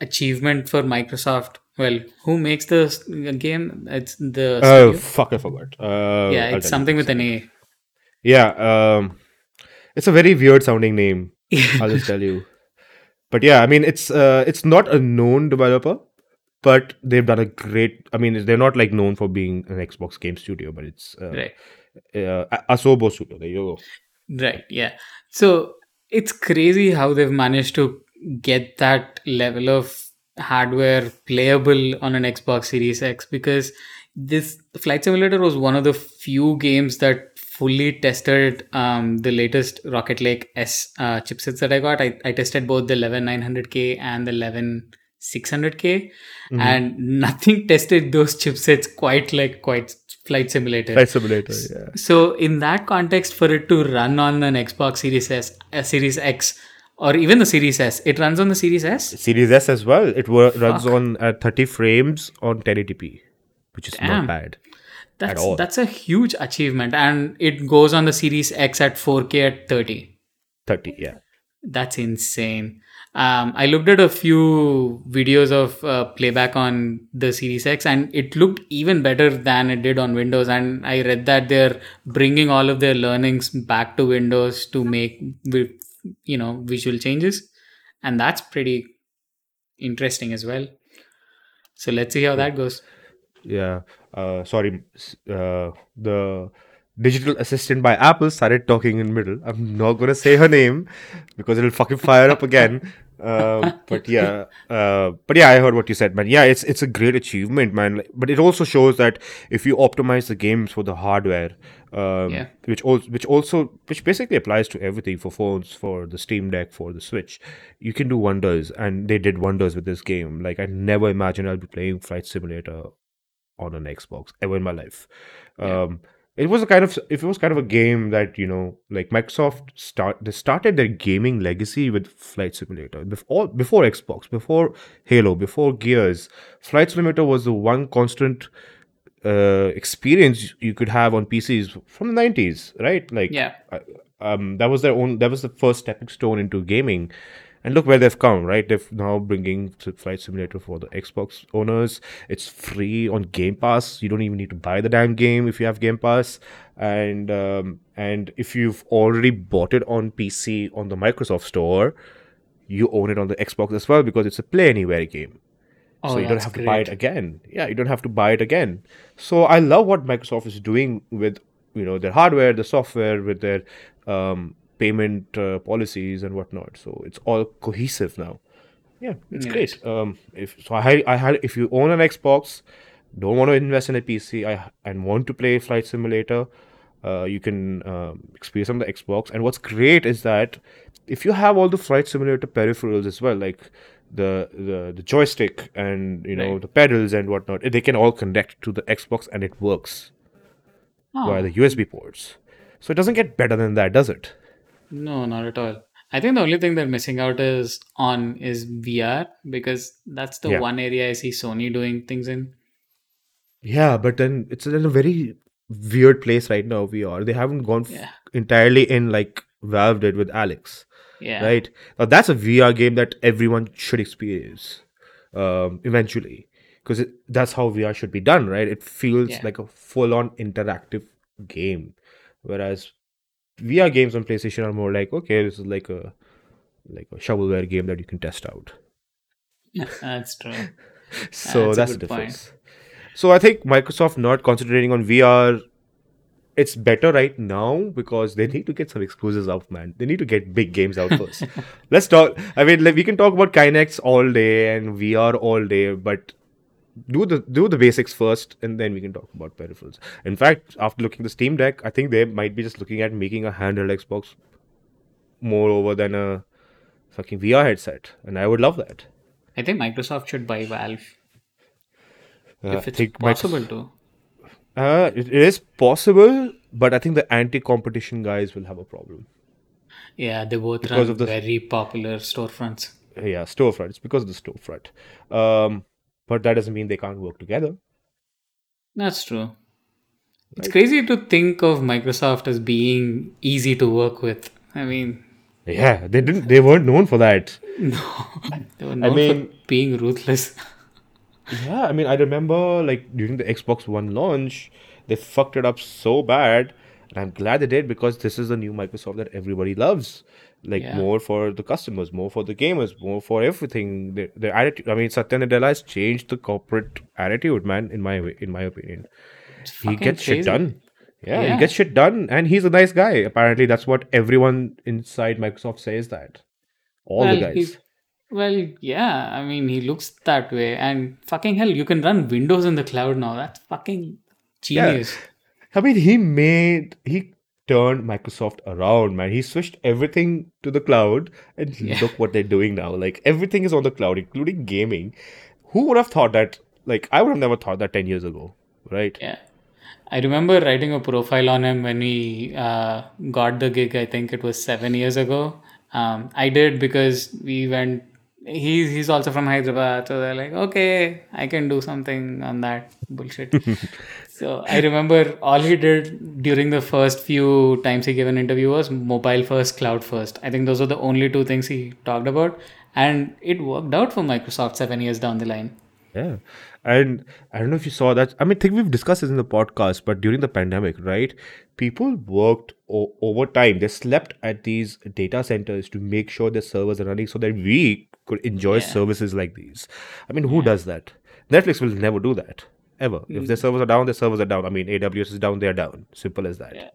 achievement for Microsoft. Well, who makes the game? It's the Oh studio. fuck! I forgot. Uh, yeah, it's something with an. A. Yeah, um, it's a very weird sounding name. I'll just [laughs] tell you. But yeah, I mean, it's uh, it's not a known developer, but they've done a great. I mean, they're not like known for being an Xbox game studio, but it's uh, right. uh, Asobo Studio. There you go. Right. Yeah. So it's crazy how they've managed to get that level of hardware playable on an Xbox Series X because this Flight Simulator was one of the few games that fully tested um, the latest Rocket Lake S uh, chipsets that I got. I, I tested both the 11900K and the 11600K, Mhm. and nothing [laughs] tested those chipsets quite like quite Flight Simulator. Flight Simulator. Yeah. So in that context, for it to run on an Xbox Series S, uh, Series X, or even the Series S, it runs on the Series S. Series S as well. It wor- runs on at 30 frames on 1080p. which is Damn. not bad. That's that's a huge achievement, and it goes on the Series X at 4K at 30. 30, yeah. That's insane. Um, I looked at a few videos of uh, playback on the Series X, and it looked even better than it did on Windows. And I read that they're bringing all of their learnings back to Windows to make, you know, visual changes, and that's pretty interesting as well. So let's see how that goes. Yeah. Uh, sorry. Uh, the digital assistant by Apple started talking in middle. I'm not gonna say her name because it'll fucking fire up again. [laughs] Uh, [laughs] but yeah, uh, but yeah, I heard what you said, man. Yeah, it's it's a great achievement, man. But it also shows that if you optimize the games for the hardware, um, Yeah. which also which also which basically applies to everything for phones, for the Steam Deck, for the Switch, you can do wonders, and they did wonders with this game. Like I never imagined I'll be playing Flight Simulator on an Xbox ever in my life. Um, it was a kind of if it was kind of a game that you know like Microsoft start they started their gaming legacy with Flight Simulator before before Xbox before Halo before Gears. Flight Simulator was the one constant uh, experience you could have on PCs from the 90s, right? Like Yeah. uh, um, that was their own that was the first stepping stone into gaming and look where they've come right? They've now bringing flight simulator for the xbox owners. It's free on game pass. You don't even need to buy the damn game if you have game pass. And um, and if you've already bought it on pc on the microsoft store you own it on the xbox as well because it's a play anywhere game. Oh, so you don't have to buy it again. Yeah you don't have to buy it again. So i love what microsoft is doing with you know their hardware the software with their um, payment uh, policies and whatnot. So it's all cohesive now. Yeah it's great. Um if so i i had if you own an xbox don't want to invest in a pc I, and want to play flight simulator uh, you can um, experience on the xbox. And what's great is that if you have all the flight simulator peripherals as well like the the, the joystick and you know Right. the pedals and whatnot they can all connect to the xbox and it works Oh. via the usb ports. So it doesn't get better than that does it No, not at all. I think the only thing they're missing out is on is VR because that's the Yeah. one area I see Sony doing things in. Yeah, but then it's in a very weird place right now. We are. They haven't gone f- Yeah. entirely in like Valve did with Alyx, Yeah. right? Now that's a VR game that everyone should experience um, eventually, because that's how VR should be done, right? It feels Yeah. like a full-on interactive game, whereas VR games on PlayStation are more like, okay, this is like a like a shovelware game that you can test out. [laughs] That's true. [laughs] So That's that's the good point. difference. So I think Microsoft not concentrating on VR, it's better right now because they need to get some exclusives out, man. They need to get big games out first. [laughs] Let's talk. I mean, like, we can talk about Kinects all day and VR all day, but do the do the basics first, and then we can talk about peripherals. In fact, after looking at the Steam Deck, I think they might be just looking at making a handheld Xbox more over than a fucking VR headset, and I would love that. I think Microsoft should buy Valve Uh, if I it's think Microsoft- possible to. Uh, it, it is possible, but I think the anti-competition guys will have a problem. Yeah, they both Because run of the- very popular storefronts. Yeah, storefront. It's because of the storefront. Um, but that doesn't mean they can't work together. That's true. It's crazy to think of Microsoft as being easy to work with. I mean, Yeah, they didn't. They weren't known for that. [laughs] they were known mean- for being ruthless. Yeah, I mean, I remember like during the Xbox One launch, they fucked it up so bad, and I'm glad they did because this is the new Microsoft that everybody loves. Like Yeah. more for the customers, more for the gamers, more for everything. Their, their attitude. I mean, Satya Nadella has changed the corporate attitude, man. In my way, in my opinion, It's he gets shit done. Yeah, Yeah. he gets shit done, and he's a nice guy. Apparently, that's what everyone inside Microsoft says. That all the Well, he- guys. Well, yeah, I mean, he looks that way. And fucking hell, you can run Windows in the cloud now. That's fucking genius. I mean, he made he turned Microsoft around, man. He switched everything to the cloud, and look what they're doing now. Like everything is on the cloud, including gaming. Who would have thought that? Like I would have never thought that ten years ago, right? Yeah. I remember writing a profile on him when we uh, got the gig. I think it was seven years ago. Um, I did because we went he's he's also from Hyderabad, so they're like, okay, I can do something on that bullshit. [laughs] so I remember all he did during the first few times he gave an interview was mobile first, cloud first. I think those are the only two things he talked about, and it worked out for Microsoft seven years down the line. Yeah. And I don't know if you saw that. I mean, I think we've discussed this in the podcast, but during the pandemic, right? People worked o- overtime. They slept at these data centers to make sure their servers are running so that we could enjoy Yeah. services like these. I mean, who does that? Netflix will never do that. Ever. If their servers are down, their servers are down. I mean, AWS is down, they're down. Simple as that. Yeah.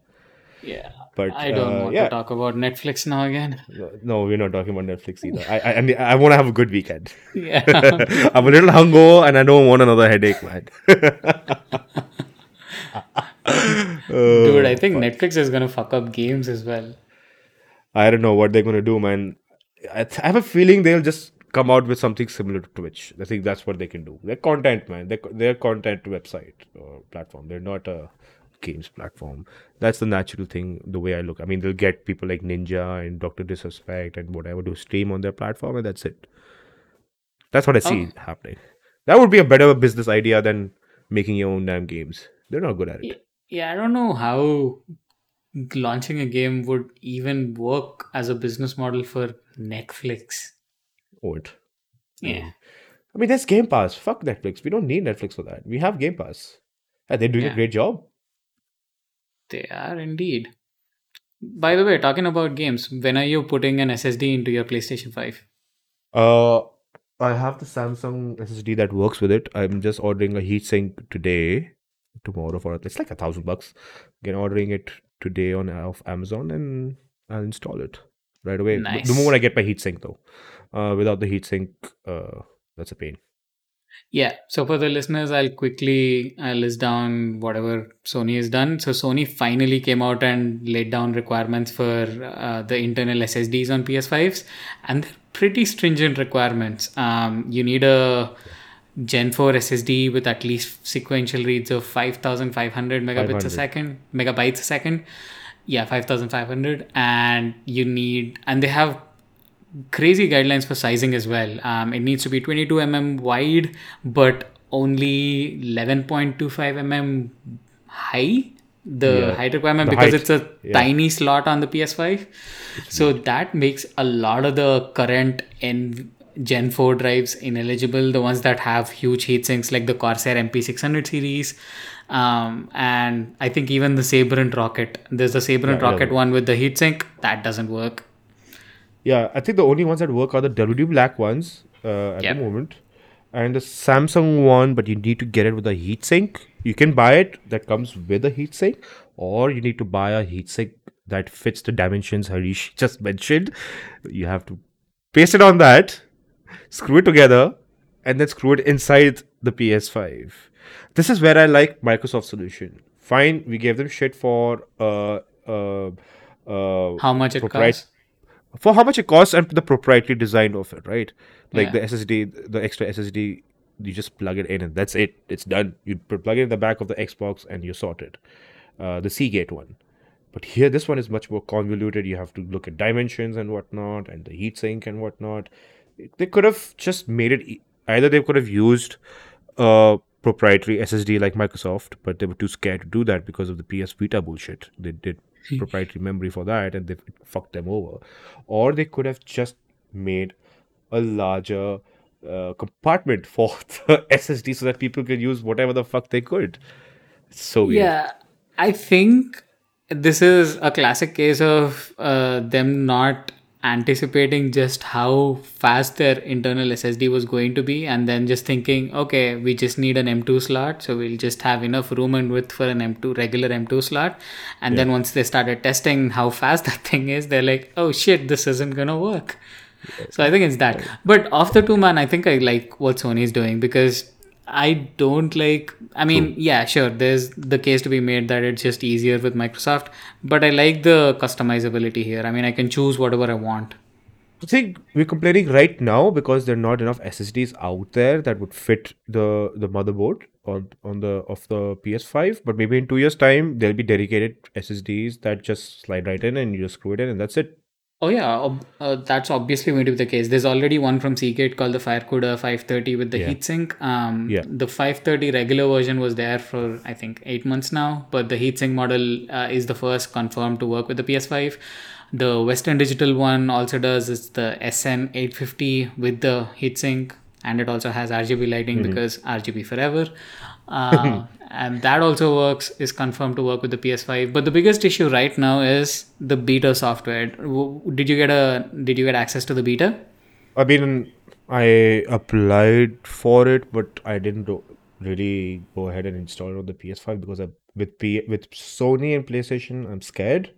Yeah. But I don't uh, want yeah. to talk about Netflix now again. [laughs] No, no, we're not talking about Netflix either. I, I, I mean, I want to have a good weekend. Yeah. [laughs] I'm a little hungover and I don't want another headache, man. [laughs] Dude, I think Netflix is gonna fuck up games as well. I don't know what they're going to do, man. I, th- I have a feeling they'll just come out with something similar to Twitch. I think that's what they can do. They're content, man. They're, they're content website or platform. They're not a games platform. That's the natural thing, the way I look. I mean, they'll get people like Ninja and Dr. Disrespect and whatever to stream on their platform, and that's it. That's what I see Oh. happening. That would be a better business idea than making your own damn games. They're not good at it. Yeah, I don't know how launching a game would even work as a business model for Netflix. Old. Yeah. I mean, there's Game Pass. Fuck Netflix. We don't need Netflix for that. We have Game Pass. And they're doing Yeah. a great job. They are indeed. By the way, talking about games, when are you putting an SSD into your PlayStation 5? Uh, I have the Samsung SSD that works with it. I'm just ordering a heatsink today, tomorrow for it's like a thousand bucks. Again, ordering it today on off Amazon and I'll install it right away. Nice. The moment I get my heatsink though, uh, without the heatsink, uh, that's a pain. Yeah, so for the listeners, I'll quickly uh, list down whatever Sony has done. So Sony finally came out and laid down requirements for uh, the internal SSDs on PS5s, and they're pretty stringent requirements. Um, you need a Gen 4 SSD with at least sequential reads of 5,500 megabits 500. a second, megabytes a second. Yeah, 5,500, and you need, and they have crazy guidelines for sizing as well. Um, it needs to be 22 mm wide, but only 11.25 mm high. The Yeah, height requirement the because height, it's a yeah. tiny slot on the PS5. So that makes a lot of the current N Gen 4 drives ineligible. The ones that have huge heat sinks like the Corsair MP600 series. Um, and I think even the Sabrent Rocket. There's the Sabrent Yeah, Rocket one with the heatsink. That doesn't work. Yeah, I think the only ones that work are the WD Black ones uh, at Yep. the moment, and the Samsung one. But you need to get it with a heatsink. You can buy it that comes with a heatsink, or you need to buy a heatsink that fits the dimensions Harish [laughs] just mentioned. You have to paste it on that, screw it together, and then screw it inside the PS5. This is where I like Microsoft solution. Fine, we gave them shit for uh uh uh How much it costs? For how much it costs and the proprietary design of it, right? Like Yeah. the SSD, the extra SSD, you just plug it in and that's it. It's done. You plug it in the back of the Xbox and you're sorted. Uh, the Seagate one. But here, this one is much more convoluted. You have to look at dimensions and whatnot, and the heatsink and whatnot. They could have just made it either they could have used a proprietary SSD like Microsoft, but they were too scared to do that because of the PS Vita bullshit. They did [laughs] proprietary memory for that, and they fucked them over. Or they could have just made a larger uh, compartment for [laughs] the SSD so that people could use whatever the fuck they could. It's so weird. Yeah, I think this is a classic case of uh, them not anticipating just how fast their internal SSD was going to be, and then just thinking, okay, we just need an M2 slot, so we'll just have enough room and width for an M2 regular M2 slot. And then once they started testing how fast [laughs] that thing is, they're like, oh shit, this isn't gonna work. So I think it's that. But of the two, man, I think I like what Sony is doing because I don't like. I mean, yeah, sure. There's the case to be made that it's just easier with Microsoft, but I like the customizability here. I mean, I can choose whatever I want. I think we're complaining right now because there are not enough SSDs out there that would fit the the motherboard on on the of the PS5. But maybe in two years' time there'll be dedicated SSDs that just slide right in and you just screw it in and that's it. Oh yeah, ob- uh, that's obviously going to be the case. There's already one from Seagate called the FireCuda 530 with the Yeah. heatsink. Um, Yeah. The 530 regular version was there for I think eight months now, but the heatsink model uh, is the first confirmed to work with the PS5. The Western Digital one also does. It's the SN850 with the heatsink, and it also has RGB lighting because RGB forever. Uh, [laughs] and that also works is confirmed to work with the PS5. But the biggest issue right now is the beta software. Did you get a Did you get access to the beta? I mean, I applied for it, but I didn't really go ahead and install it on the PS5 because I, with P, with Sony and PlayStation, I'm scared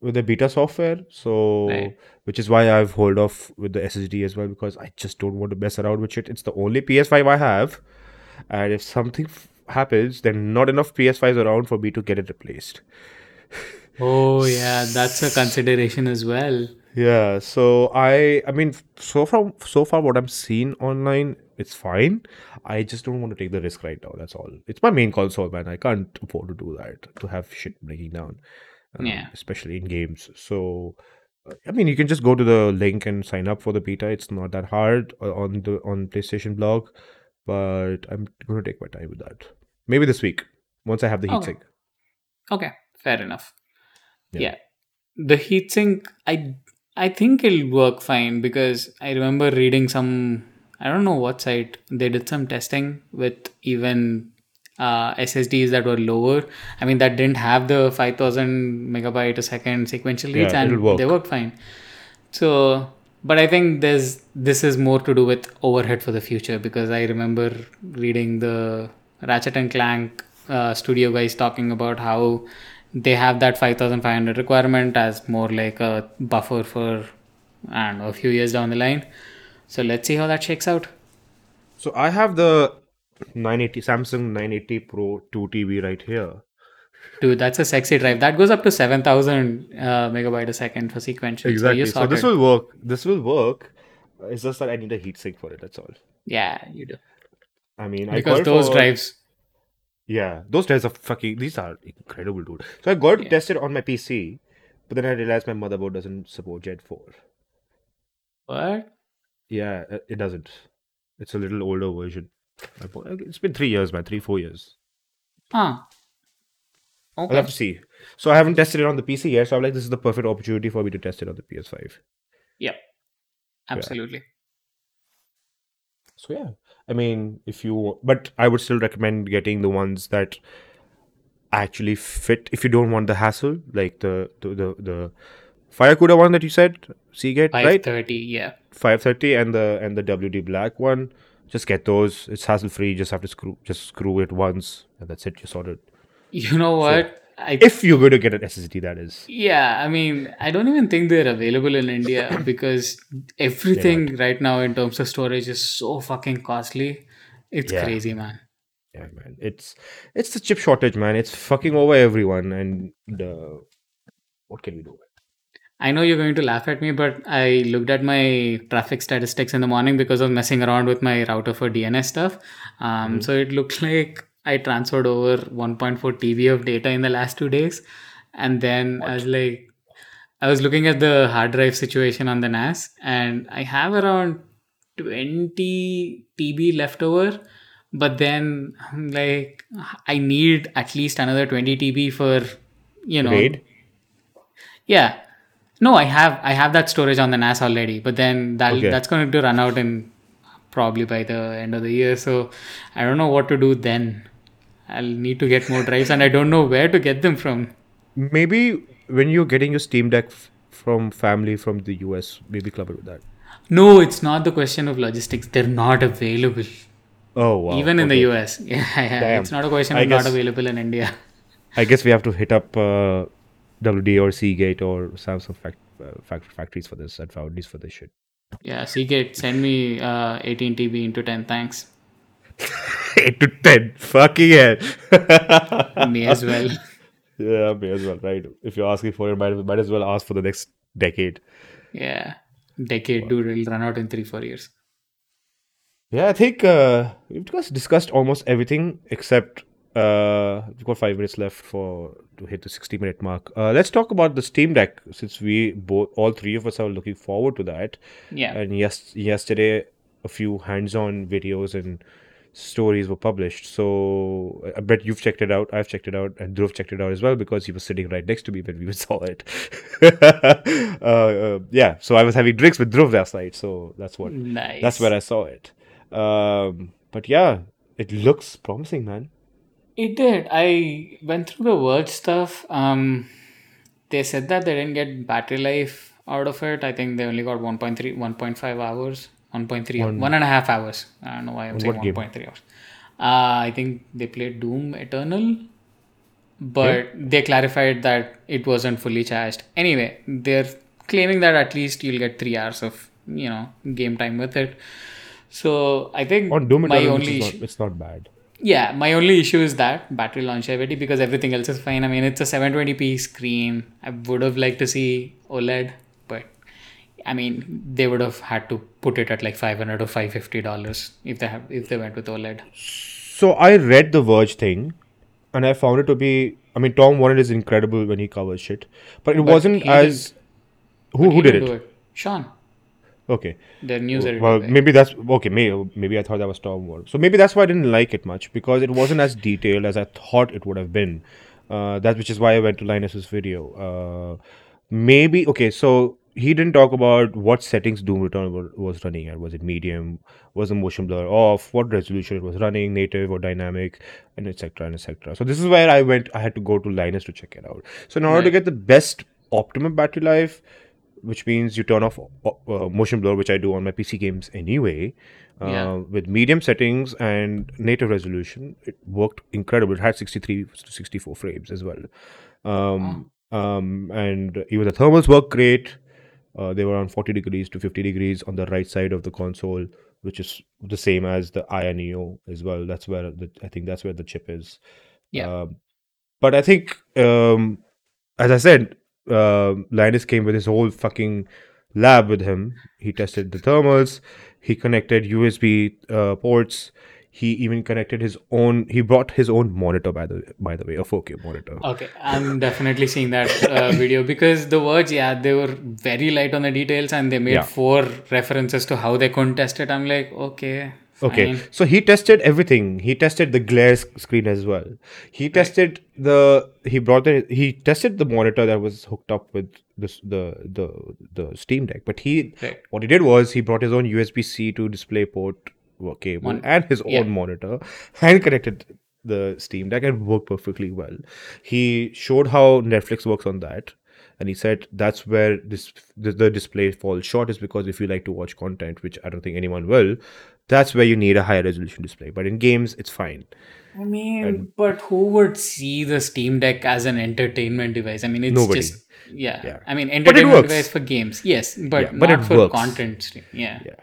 with the beta software. So, Right. which is why I've hold off with the SSD as well because I just don't want to mess around with it. It's the only PS5 I have, and if something f- happens, then not enough PS5s around for me to get it replaced. [laughs] Oh yeah, that's a consideration as well. Yeah, so I I mean so far so far what I'm seeing online it's fine. I just don't want to take the risk right now. That's all. It's my main console, man. I can't afford to do that to have shit breaking down, um, Yeah. especially in games. So uh, I mean, you can just go to the link and sign up for the beta. It's not that hard uh, on the on PlayStation blog, but I'm going to take my time with that. Maybe this week once I have the heatsink. Okay, fair enough. Yeah. Yeah. The heatsink, I I think it'll work fine because I remember reading some I don't know what site they did some testing with even uh, SSDs that were lower. I mean that didn't have the 5000 megabyte a second sequential reads Yeah, and work. they worked fine. So but I think there's this is more to do with overhead for the future because I remember reading the Ratchet and Clank uh, studio guys talking about how they have that 5500 requirement as more like a buffer for I don't know a few years down the line. So let's see how that shakes out. So I have the 980 Samsung 980 Pro 2 TB right here. Dude, that's a sexy drive. That goes up to 7000 uh, megabyte a second for sequential. Exactly. So, So, this will work. This will work. It's just that I need a heatsink for it. That's all. yeah, you do. I mean, Because it those for- drives. Yeah, those drives are fucking. These are incredible, dude. So I got Yeah. tested on my PC, but then I realized my motherboard doesn't support Gen 4. What? Yeah, uh, it doesn't. It's a little older version. It's been three years, man. Three, four years. Huh. I'll Okay. have to see. So I haven't tested it on the PC yet. So I'm like, this is the perfect opportunity for me to test it on the PS5. Yep. Absolutely. So yeah, I mean, if you, but I would still recommend getting the ones that actually fit. If you don't want the hassle, like the the the, the FireCuda one that you said, Seagate, right? 530, yeah. 530 and the and the WD Black one. Just get those. It's hassle free. Just have to screw just screw it once, and that's it. You sorted. [laughs] You know what? I If you're going to get an SSD, that is. yeah, I mean, I don't even think they're available in India [coughs] because everything right now in terms of storage is so fucking costly. It's Yeah. crazy, man. Yeah, man. It's it's the chip shortage, man. It's fucking over everyone, and the what can we do? I know you're going to laugh at me, but I looked at my traffic statistics in the morning because I was messing around with my router for DNS stuff. Um, So it looked [laughs] like I transferred over 1.4 TB of data in the last two days. And then I was like, I was looking at the hard drive situation on the NAS, and I have around 20 TB left over. But then I'm like, I need at least another 20 TB for, you know, Raid. yeah. No, I have I have that storage on the NAS already, but then that Okay. that's going to run out in probably by the end of the year. So I don't know what to do then. I'll need to get more drives, and I don't know where to get them from. Maybe when you're getting your Steam Deck f- from family from the US, maybe club it with that. No, it's not the question of logistics. They're not available, Oh wow. even in the. US. [laughs] Yeah, yeah. It's not a question I of not available in India. [laughs] I guess we have to hit up uh, WD or Seagate or Samsung fact, uh, fact, factories for this and foundries for this shit. Yeah, Seagate, send me uh, 18 TB into 10. Thanks. [laughs] 8 to 10. Fucking hell. [laughs] Me as well. yeah, may as well, right? If you're asking for it, might, might as well ask for the next decade. Yeah, decade, dude. It'll run out in three, four years. Yeah, I think uh, we've just discussed almost everything except uh, we've got five minutes left for to hit the 60 minute mark. Uh, let's talk about the Steam Deck since we both, all three of us are looking forward to that. Yeah. And yes, yesterday a few hands-on videos and stories were published. So I bet you've checked it out. I've checked it out, and Dhruv checked it out as well because he was sitting right next to me when we [laughs] saw it. [laughs] uh, uh, yeah. So I was having drinks with Dhruv last night. So that's what. Nice. That's where I saw it. Um, but yeah, it looks promising, man. It did. I went through the Verge stuff. Um, they said that they didn't get battery life out of it. I think they only got 1.3, 1.5 hours, 1.3, one and a half hours. I don't know why I'm saying 1.3 hours. Uh, I think they played Doom Eternal, but they clarified that it wasn't fully charged. Anyway, they're claiming that at least you'll get three hours of you know game time with it. So I think On Doom my Eternal, only not, it's not bad. yeah, my only issue is that battery longevity because everything else is fine. I mean, it's a 720p screen. I would have liked to see OLED, I mean, they would have had to put it at like 500 or 550 dollars if they have if they went with OLED. So I read the Verge thing, and I found it to be. I mean, Tom Warren is incredible when he covers shit, but it wasn't he as. Who who did didn't it? Sean, Okay. The news editor. Well, maybe that's okay. Maybe maybe I thought that was Tom Warren. So maybe that's why I didn't like it much because it wasn't as detailed as I thought it would have been. Uh, that which is why I went to Linus's video. Uh, maybe okay. So he didn't talk about what settings Doom Eternal was running at. Was it medium? Was the motion blur off? What resolution it was running, native or dynamic, and etc. and etc. So this is where I went. I had to go to Linus to check it out. So in order to get the best optimum battery life, which means you turn off uh, motion blur, which I do on my PC games anyway. Uh, Yeah. With medium settings and native resolution, it worked incredible. It had 63 to 64 frames as well. Um, um, and even the thermals work great. Uh, they were around 40 degrees to 50 degrees on the right side of the console, which is the same as the Aya Neo as well. That's where the, I think that's where the chip is. Yeah. Um, but I think, um, as I said, um Linus came with his whole fucking lab with him. He tested the thermals. He connected USB uh, ports. He even connected his own. He brought his own monitor by the by the way, a 4K monitor. Okay, I'm definitely seeing that uh, [laughs] video because the words yeah, they were very light on the details and they made Yeah. four references to how they couldn't test it. I'm like, okay, Okay, fine. so he tested everything. He tested the glare screen as well. He tested the. He brought the. He tested the monitor that was hooked up with this the the the Steam Deck. But he Right. what he did was he brought his own USB C to display port cable Mon- mm. and his yeah. own monitor and connected the Steam Deck and worked perfectly well. He showed how Netflix works on that. And he said that's where this the, the display falls short is because if you like to watch content, which I don't think anyone will, that's where you need a higher resolution display. But in games, it's fine. I mean, but who would see the Steam Deck as an entertainment device? I mean, it's Nobody. just yeah. Yeah. I mean, entertainment works. device for games, yes, but Yeah, but not it for works. content stream. Yeah. Yeah.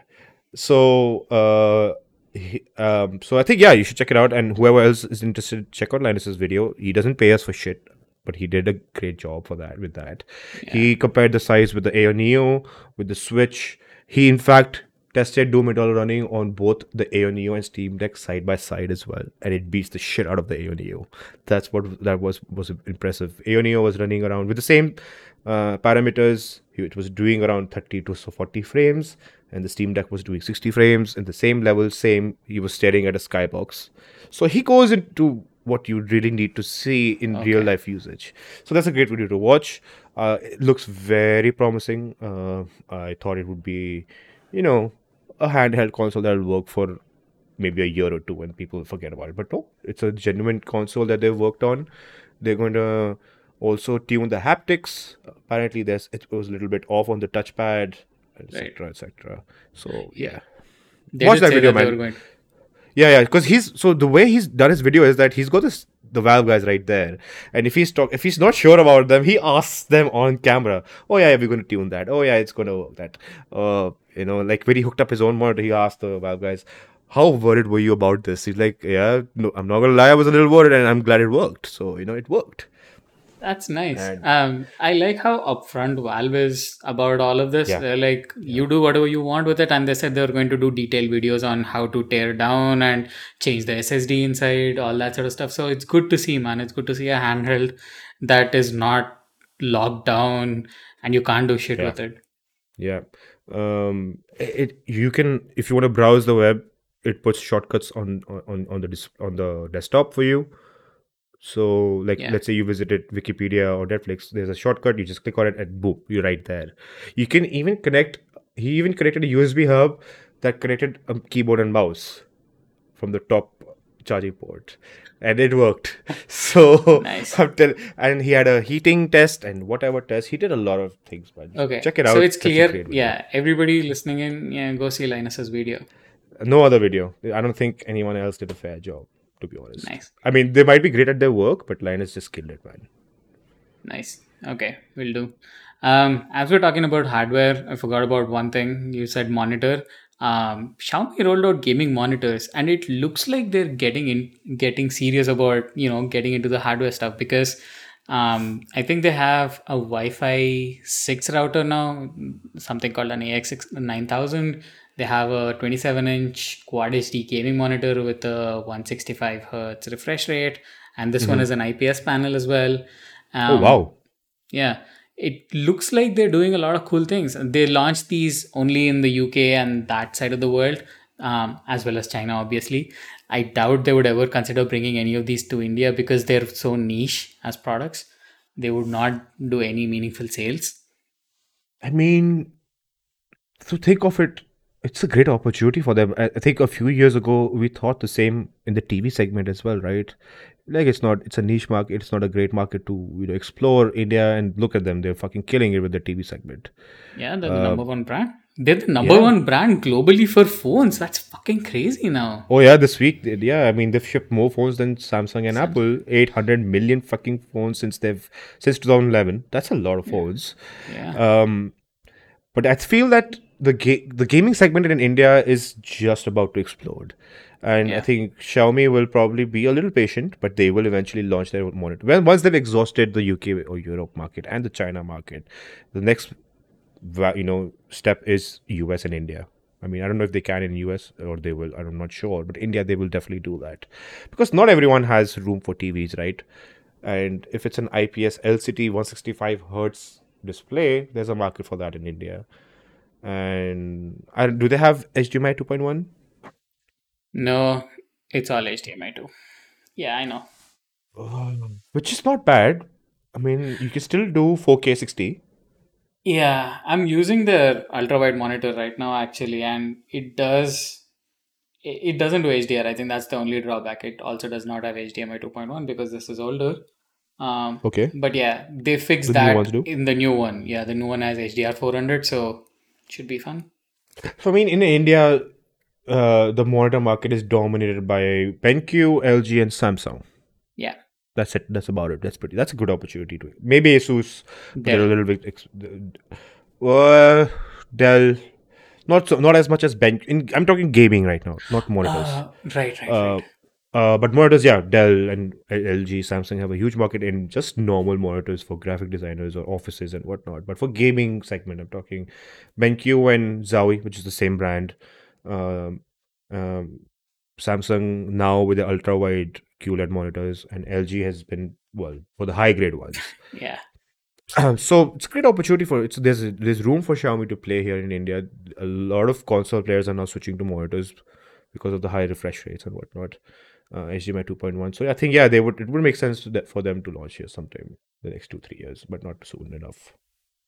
So, uh, he, um, so I think yeah, you should check it out. And whoever else is interested, check out Linus's video. He doesn't pay us for shit, but he did a great job for that. With that, he compared the size with the Aya Neo, with the Switch. He in fact tested Doom Eternal running on both the Aya Neo and Steam Deck side by side as well, and it beats the shit out of the Aya Neo. That's what that was was impressive. Aya Neo was running around with the same uh, parameters. It was doing around 30 to so 40 frames, and the Steam Deck was doing 60 frames in the same level. Same, he was staring at a skybox. So he goes into what you really need to see in real life usage. So that's a great video to watch. Uh, it looks very promising. Uh, I thought it would be, you know, a handheld console that will work for maybe a year or two when people forget about it. But no, it's a genuine console that they've worked on. They're going to also tune the haptics. Apparently, there's it was a little bit off on the touchpad, etc., etc. So yeah, They Watch that video, that man. going. yeah, yeah. Because he's so the way he's done his video is that he's got this the Valve guys right there, and if he's talk if he's not sure about them, he asks them on camera. Oh yeah, we're going to tune that. Oh yeah, it's going to work that. Uh, you know, like when he hooked up his own monitor, he asked the Valve guys. How worried were you about this? He's like, yeah, no, I'm not gonna lie, I was a little worried, and I'm glad it worked. So you know, it worked. That's nice. And- Um, I like how upfront Valve is about all of this. Yeah. They're like, you do whatever you want with it, and they said they were going to do detailed videos on how to tear down and change the SSD inside, all that sort of stuff. So it's good to see, man. It's good to see a handheld that is not locked down and you can't do shit Yeah. with it. Yeah. Um, it, it you can if you want to browse the web, it puts shortcuts on on on the on the desktop for you. So like Yeah. let's say you visited Wikipedia or Netflix, there's a shortcut. You just click on it and boom, you're right there. You can even connect. He even connected a USB hub that connected a keyboard and mouse from the top charging port, and it worked. [laughs] So Nice. Tell- and he had a heating test and whatever test. He did a lot of things, man. Okay. check it out. So it's clear. Yeah. Everybody listening in, yeah, go see Linus's video. No other video. I don't think anyone else did a fair job, to be honest. Nice. I mean, they might be great at their work, but Linus just killed it, man. Nice. Okay, we'll do. Um, as we're talking about hardware, I forgot about one thing. You said monitor. Um, Xiaomi rolled out gaming monitors, and it looks like they're getting in, getting serious about you know getting into the hardware stuff because um, I think they have a Wi-Fi six router now, something called an AX nine thousand. They have a 27 inch Quad HD gaming monitor with a 165 hertz refresh rate, and this one is an IPS panel as well. oh, Um, wow. yeah, it looks like they're doing a lot of cool things. They launched these only in the UK and that side of the world, um, as well as China, obviously. I doubt they would ever consider bringing any of these to India because they're so niche as products. They would not do any meaningful sales. I mean, so think of it, it's a great opportunity for them. I think a few years ago, we thought the same in the TV segment as well, right? Like, it's not, it's a niche market. It's not a great market to, you know, explore India and look at them. They're fucking killing it with the TV segment. Yeah, they're the number uh, one brand. They're the number yeah. one brand globally for phones. That's fucking crazy now. Oh yeah, this week, yeah. I mean, they've shipped more phones than Samsung and Apple. Eight hundred million fucking phones since they've since 2011. That's a lot of phones. Yeah. Um, but I feel that the ga- the gaming segment in India is just about to explode, and I think Xiaomi will probably be a little patient, but they will eventually launch their own monitor. Well, once they've exhausted the UK or Europe market and the China market, the next you know step is US and India. I mean, I don't know if they can in US or they will. I'm not sure, but India they will definitely do that because not everyone has room for TVs, right? And if it's an IPS LCD 165 hertz display, there's a market for that in India. And I, do they have HDMI 2.1? No, it's all HDMI 2. Yeah, I know. Which is not bad. I mean, you can still do 4K 60. Yeah, I'm using the ultra wide monitor right now actually, and it does it doesn't do HDR. I think that's the only drawback. It also does not have HDMI 2.1 because this is older. Um, Okay. but yeah, they fixed The that in the new one. Yeah, the new one has HDR 400, so it should be fun. So, I mean, in India, uh, the monitor market is dominated by BenQ, LG, and Samsung. Yeah, That's it. That's about it. That's pretty. That's a good opportunity to maybe Asus. They're a little bit. Ex- uh, Dell, not so, not as much as Ben. In, I'm talking gaming right now, not monitors. Uh, right, right, Uh, right. uh, but monitors, yeah, Dell and LG, Samsung have a huge market in just normal monitors for graphic designers or offices and whatnot. But for gaming segment, I'm talking BenQ and Zowie, which is the same brand. Um, um, Samsung now with the ultra wide QLED monitors, and LG has been well for the high grade ones. [laughs] Yeah, Um, so it's a great opportunity for it's there's there's room for Xiaomi to play here in India. A lot of console players are now switching to monitors because of the high refresh rates and whatnot. Uh, HDMI 2.1. So I think yeah, they would it would make sense that for them to launch here sometime the next two three years, but not soon enough.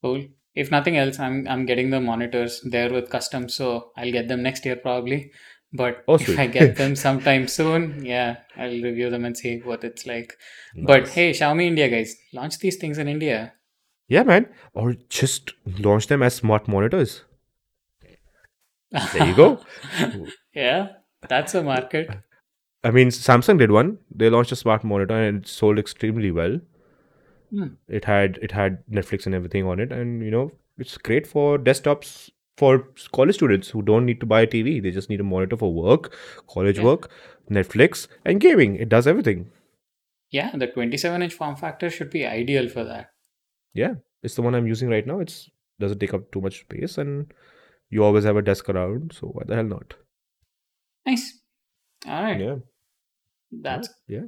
cool. If nothing else, I'm I'm getting the monitors there with custom, so I'll get them next year probably. But Oh, if. I get them [laughs] sometime soon, yeah, I'll review them and see what it's like. But Nice. hey, Xiaomi India guys, launch these things in India. Yeah, man. Or just launch them as smart monitors. There you go. [laughs] yeah, that's a market. I mean, Samsung did one. They launched a smart monitor and it sold extremely well. Hmm. It had it had Netflix and everything on it, and you know it's great for desktops for college students who don't need to buy a TV. They just need a monitor for work, college Yeah. work, Netflix, and gaming. It does everything. Yeah, the 27 inch form factor should be ideal for that. Yeah, it's the one I'm using right now. It's doesn't take up too much space, and you always have a desk around. So why the hell not? Nice. All right. Yeah, That's yeah,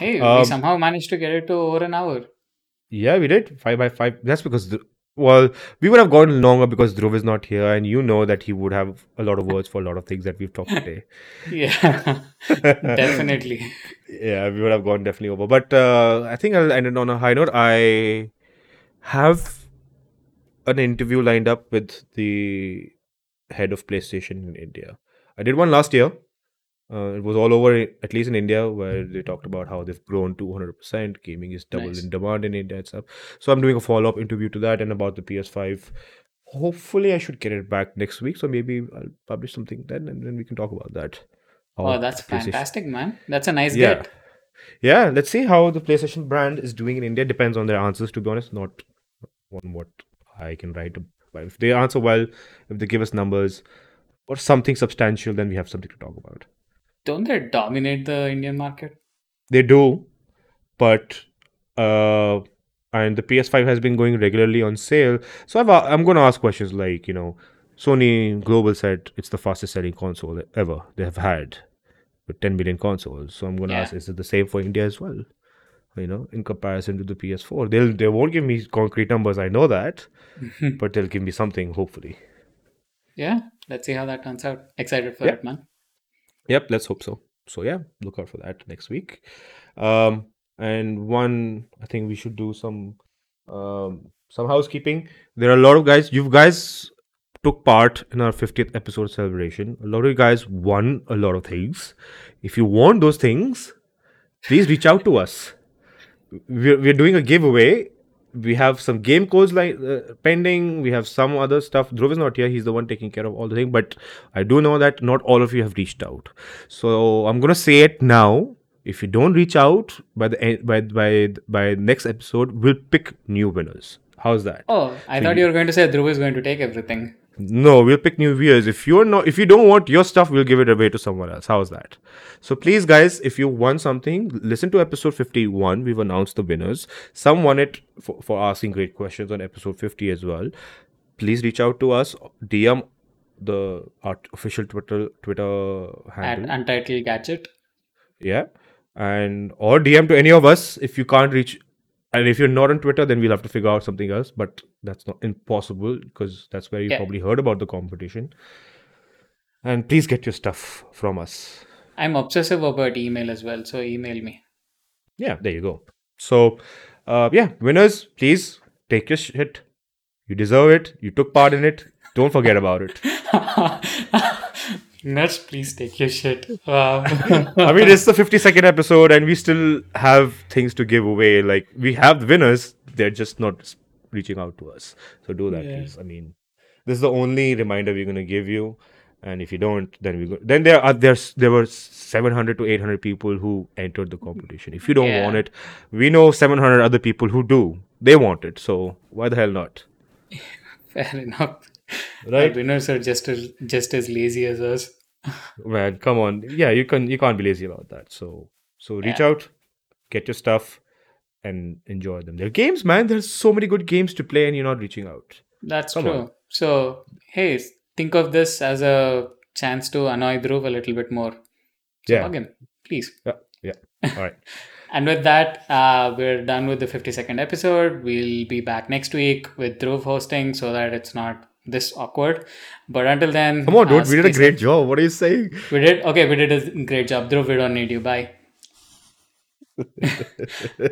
hey, we Um, somehow managed to get it to over an hour. yeah. We did five by five. That's because the, well, we would have gone longer because Dhruv is not here, and you know that he would have a lot of words for a lot of things that we've talked today. [laughs] Yeah, [laughs] definitely. Yeah, we would have gone definitely over. But uh, I think I'll end it on a high note. I have an interview lined up with the head of PlayStation in India. I did one last year. Uh, it was all over, at least in India, where they talked about how they've grown 200%. Gaming is double Nice. in demand in India and stuff. So I'm doing a follow up interview to that and about the PS5. Hopefully, I should get it back next week. So maybe I'll publish something then and then we can talk about that. Oh, that's PlayStation- fantastic, man. That's a nice Yeah. get. Yeah, let's see how the PlayStation brand is doing in India. Depends on their answers, to be honest, not on what I can write. But if they answer well, if they give us numbers or something substantial, then we have something to talk about. Don't they dominate the Indian market? They do, but uh, and the PS5 has been going regularly on sale. So I've, I'm going to ask questions like, you know, Sony Global said it's the fastest selling console ever they have had with 10 million consoles. So I'm going to Yeah. ask, is it the same for India as well? You know, in comparison to the PS4, they'll they won't give me concrete numbers. I know that, [laughs] but they'll give me something hopefully. Yeah, let's see how that turns out. Excited for Yeah. it, man. Yep, let's hope so. So yeah, look out for that next week. Um, and one, I think we should do some um, some housekeeping. There are a lot of guys. You guys took part in our 50th episode celebration. A lot of you guys won a lot of things. If you want those things, please reach out to us. We're, we're doing a giveaway. We have some game codes like uh, pending. We have some other stuff. Dhruv is not here. He's the one taking care of all the thing. But I do know that not all of you have reached out. So I'm gonna say it now. If you don't reach out by the end, by by by next episode, we'll pick new winners. How's that? Oh, I thought you were going to say Dhruv is going to take everything. No, we'll pick new viewers. If you're not, if you don't want your stuff, we'll give it away to someone else. How's that? So please, guys, if you want something, listen to episode 51. We've announced the winners. Some won it for, for asking great questions on episode 50 as well. Please reach out to us. DM the our official Twitter Twitter At handle. Untitled Gadget. yeah, and or DM to any of us if you can't reach. And if you're not on Twitter, then we'll have to figure out something else. But that's not impossible because that's where you Yeah. probably heard about the competition. And please get your stuff from us. I'm obsessive about email as well, so email me. Yeah, there you go. So, uh, yeah, winners, please take your shit. You deserve it. You took part in it. Don't forget about it. [laughs] Nuts, please take your shit. Wow. [laughs] Um, I mean, it's the 52nd episode, and we still have things to give away. Like, we have the winners, they're just not reaching out to us. So, do that, Yeah. please. I mean, this is the only reminder we're going to give you. And if you don't, then we go. Then there are there's there were 700 to 800 people who entered the competition. If you don't Yeah. want it, we know 700 other people who do. They want it. So why the hell not? [laughs] Fair enough. Right? Our winners are just as just as lazy as us. Man, come on. Yeah, you can you can't be lazy about that. So so reach Yeah. out, get your stuff, and enjoy them. They're games, man. There's so many good games to play, and you're not reaching out. That's Come true. on. So, hey, think of this as a chance to annoy Dhruv a little bit more. So, Yeah. again please. Yeah, yeah. All right. [laughs] And with that, uh, we're done with the 52nd episode. We'll be back next week with Dhruv hosting so that it's not this awkward. But until then, Come on, uh, dude. We did a great job. What are you saying? We did okay. We did a great job, Dhruv. We don't need you. Bye. [laughs]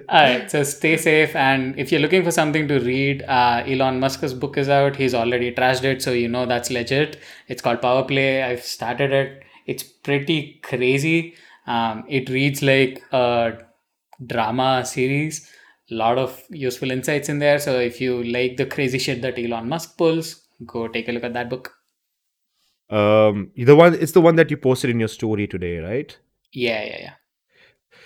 All right, so stay safe. And if you're looking for something to read, uh, Elon Musk's book is out. He's already trashed it, so you know that's legit. It's called Power Play. I've started it. It's pretty crazy. Um, it reads like a drama series. A lot of useful insights in there. So if you like the crazy shit that Elon Musk pulls, go take a look at that book. Um, the one it's the one that you posted in your story today, right? Yeah, yeah, yeah.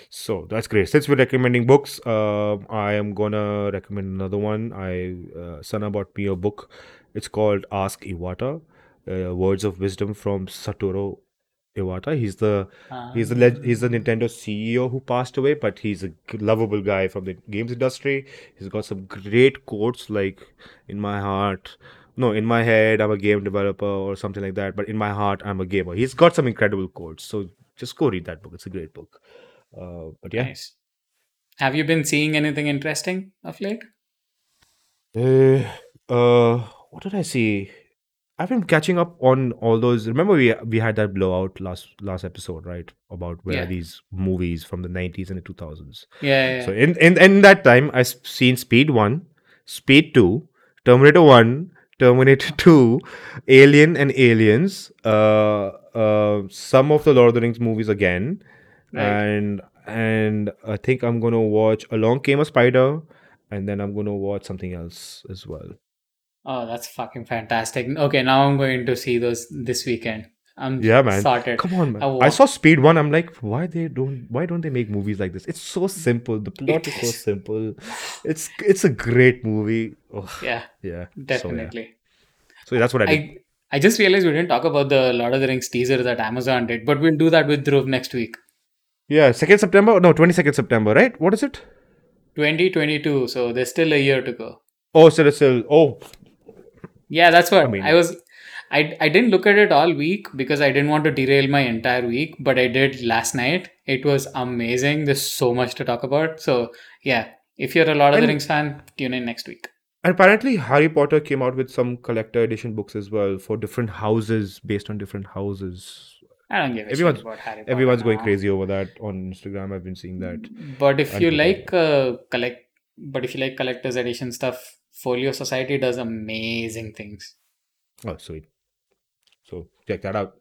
So that's great. Since we're recommending books, um, I am gonna recommend another one. I uh, Sana bought me a book. It's called Ask Iwata, uh, Words of Wisdom from Satoru Iwata. He's the he's the leg- he's the Nintendo CEO who passed away, but he's a lovable guy from the games industry. He's got some great quotes like "In my heart." No, in my head, I'm a game developer or something like that. But in my heart, I'm a gamer. He's got some incredible quotes. So just go read that book. It's a great book. Uh, but yeah, Nice. Have you been seeing anything interesting of late? Uh, uh, what did I see? I've been catching up on all those. Remember, we we had that blowout last last episode, right? About where Yeah. these movies from the nineties and the two thousands. Yeah, yeah, So in, in in that time, I've seen Speed One, Speed Two, Terminator One, Terminator Two, Alien and Aliens. Uh, uh, some of the Lord of the Rings movies again, Right. and and I think I'm gonna watch Along Came a Spider, and then I'm gonna watch something else as well. Oh, that's fucking fantastic. Okay, now I'm going to see those this weekend. I'm Yeah, man. sorted. Come on, man. I I, saw Speed One. I'm like, why they don't? Why don't they make movies like this? It's so simple. The plot is so [laughs] simple. It's it's a great movie. Oh, Yeah, yeah, So, yeah. definitely. So that's what I did. I I just realized we didn't talk about the Lord of the Rings teaser that Amazon did, but we'll do that with Dhruv next week. Yeah, second September. No, twenty second September. Right? What is it? 2022, so there's still a year to go. Oh, still, still. Oh, Yeah, that's what I, mean- I was. I, I didn't look at it all week because I didn't want to derail my entire week, but I did last night. It was amazing. There's so much to talk about. So, yeah, if you're a Lord of the Rings fan, tune in next week. and apparently Harry Potter came out with some collector edition books as well for different houses based on different houses. I don't give a Everyone's- shit about Harry Potter. Everyone's going crazy over that on Instagram. I've been seeing that. But if you like uh, collect, but if you like collector's edition stuff, Folio Society does amazing things. Oh, sweet. So check that out.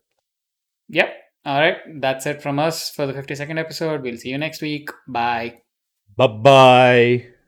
Yep. All right. That's it from us for the 52nd episode. We'll see you next week. Bye. Bye bye.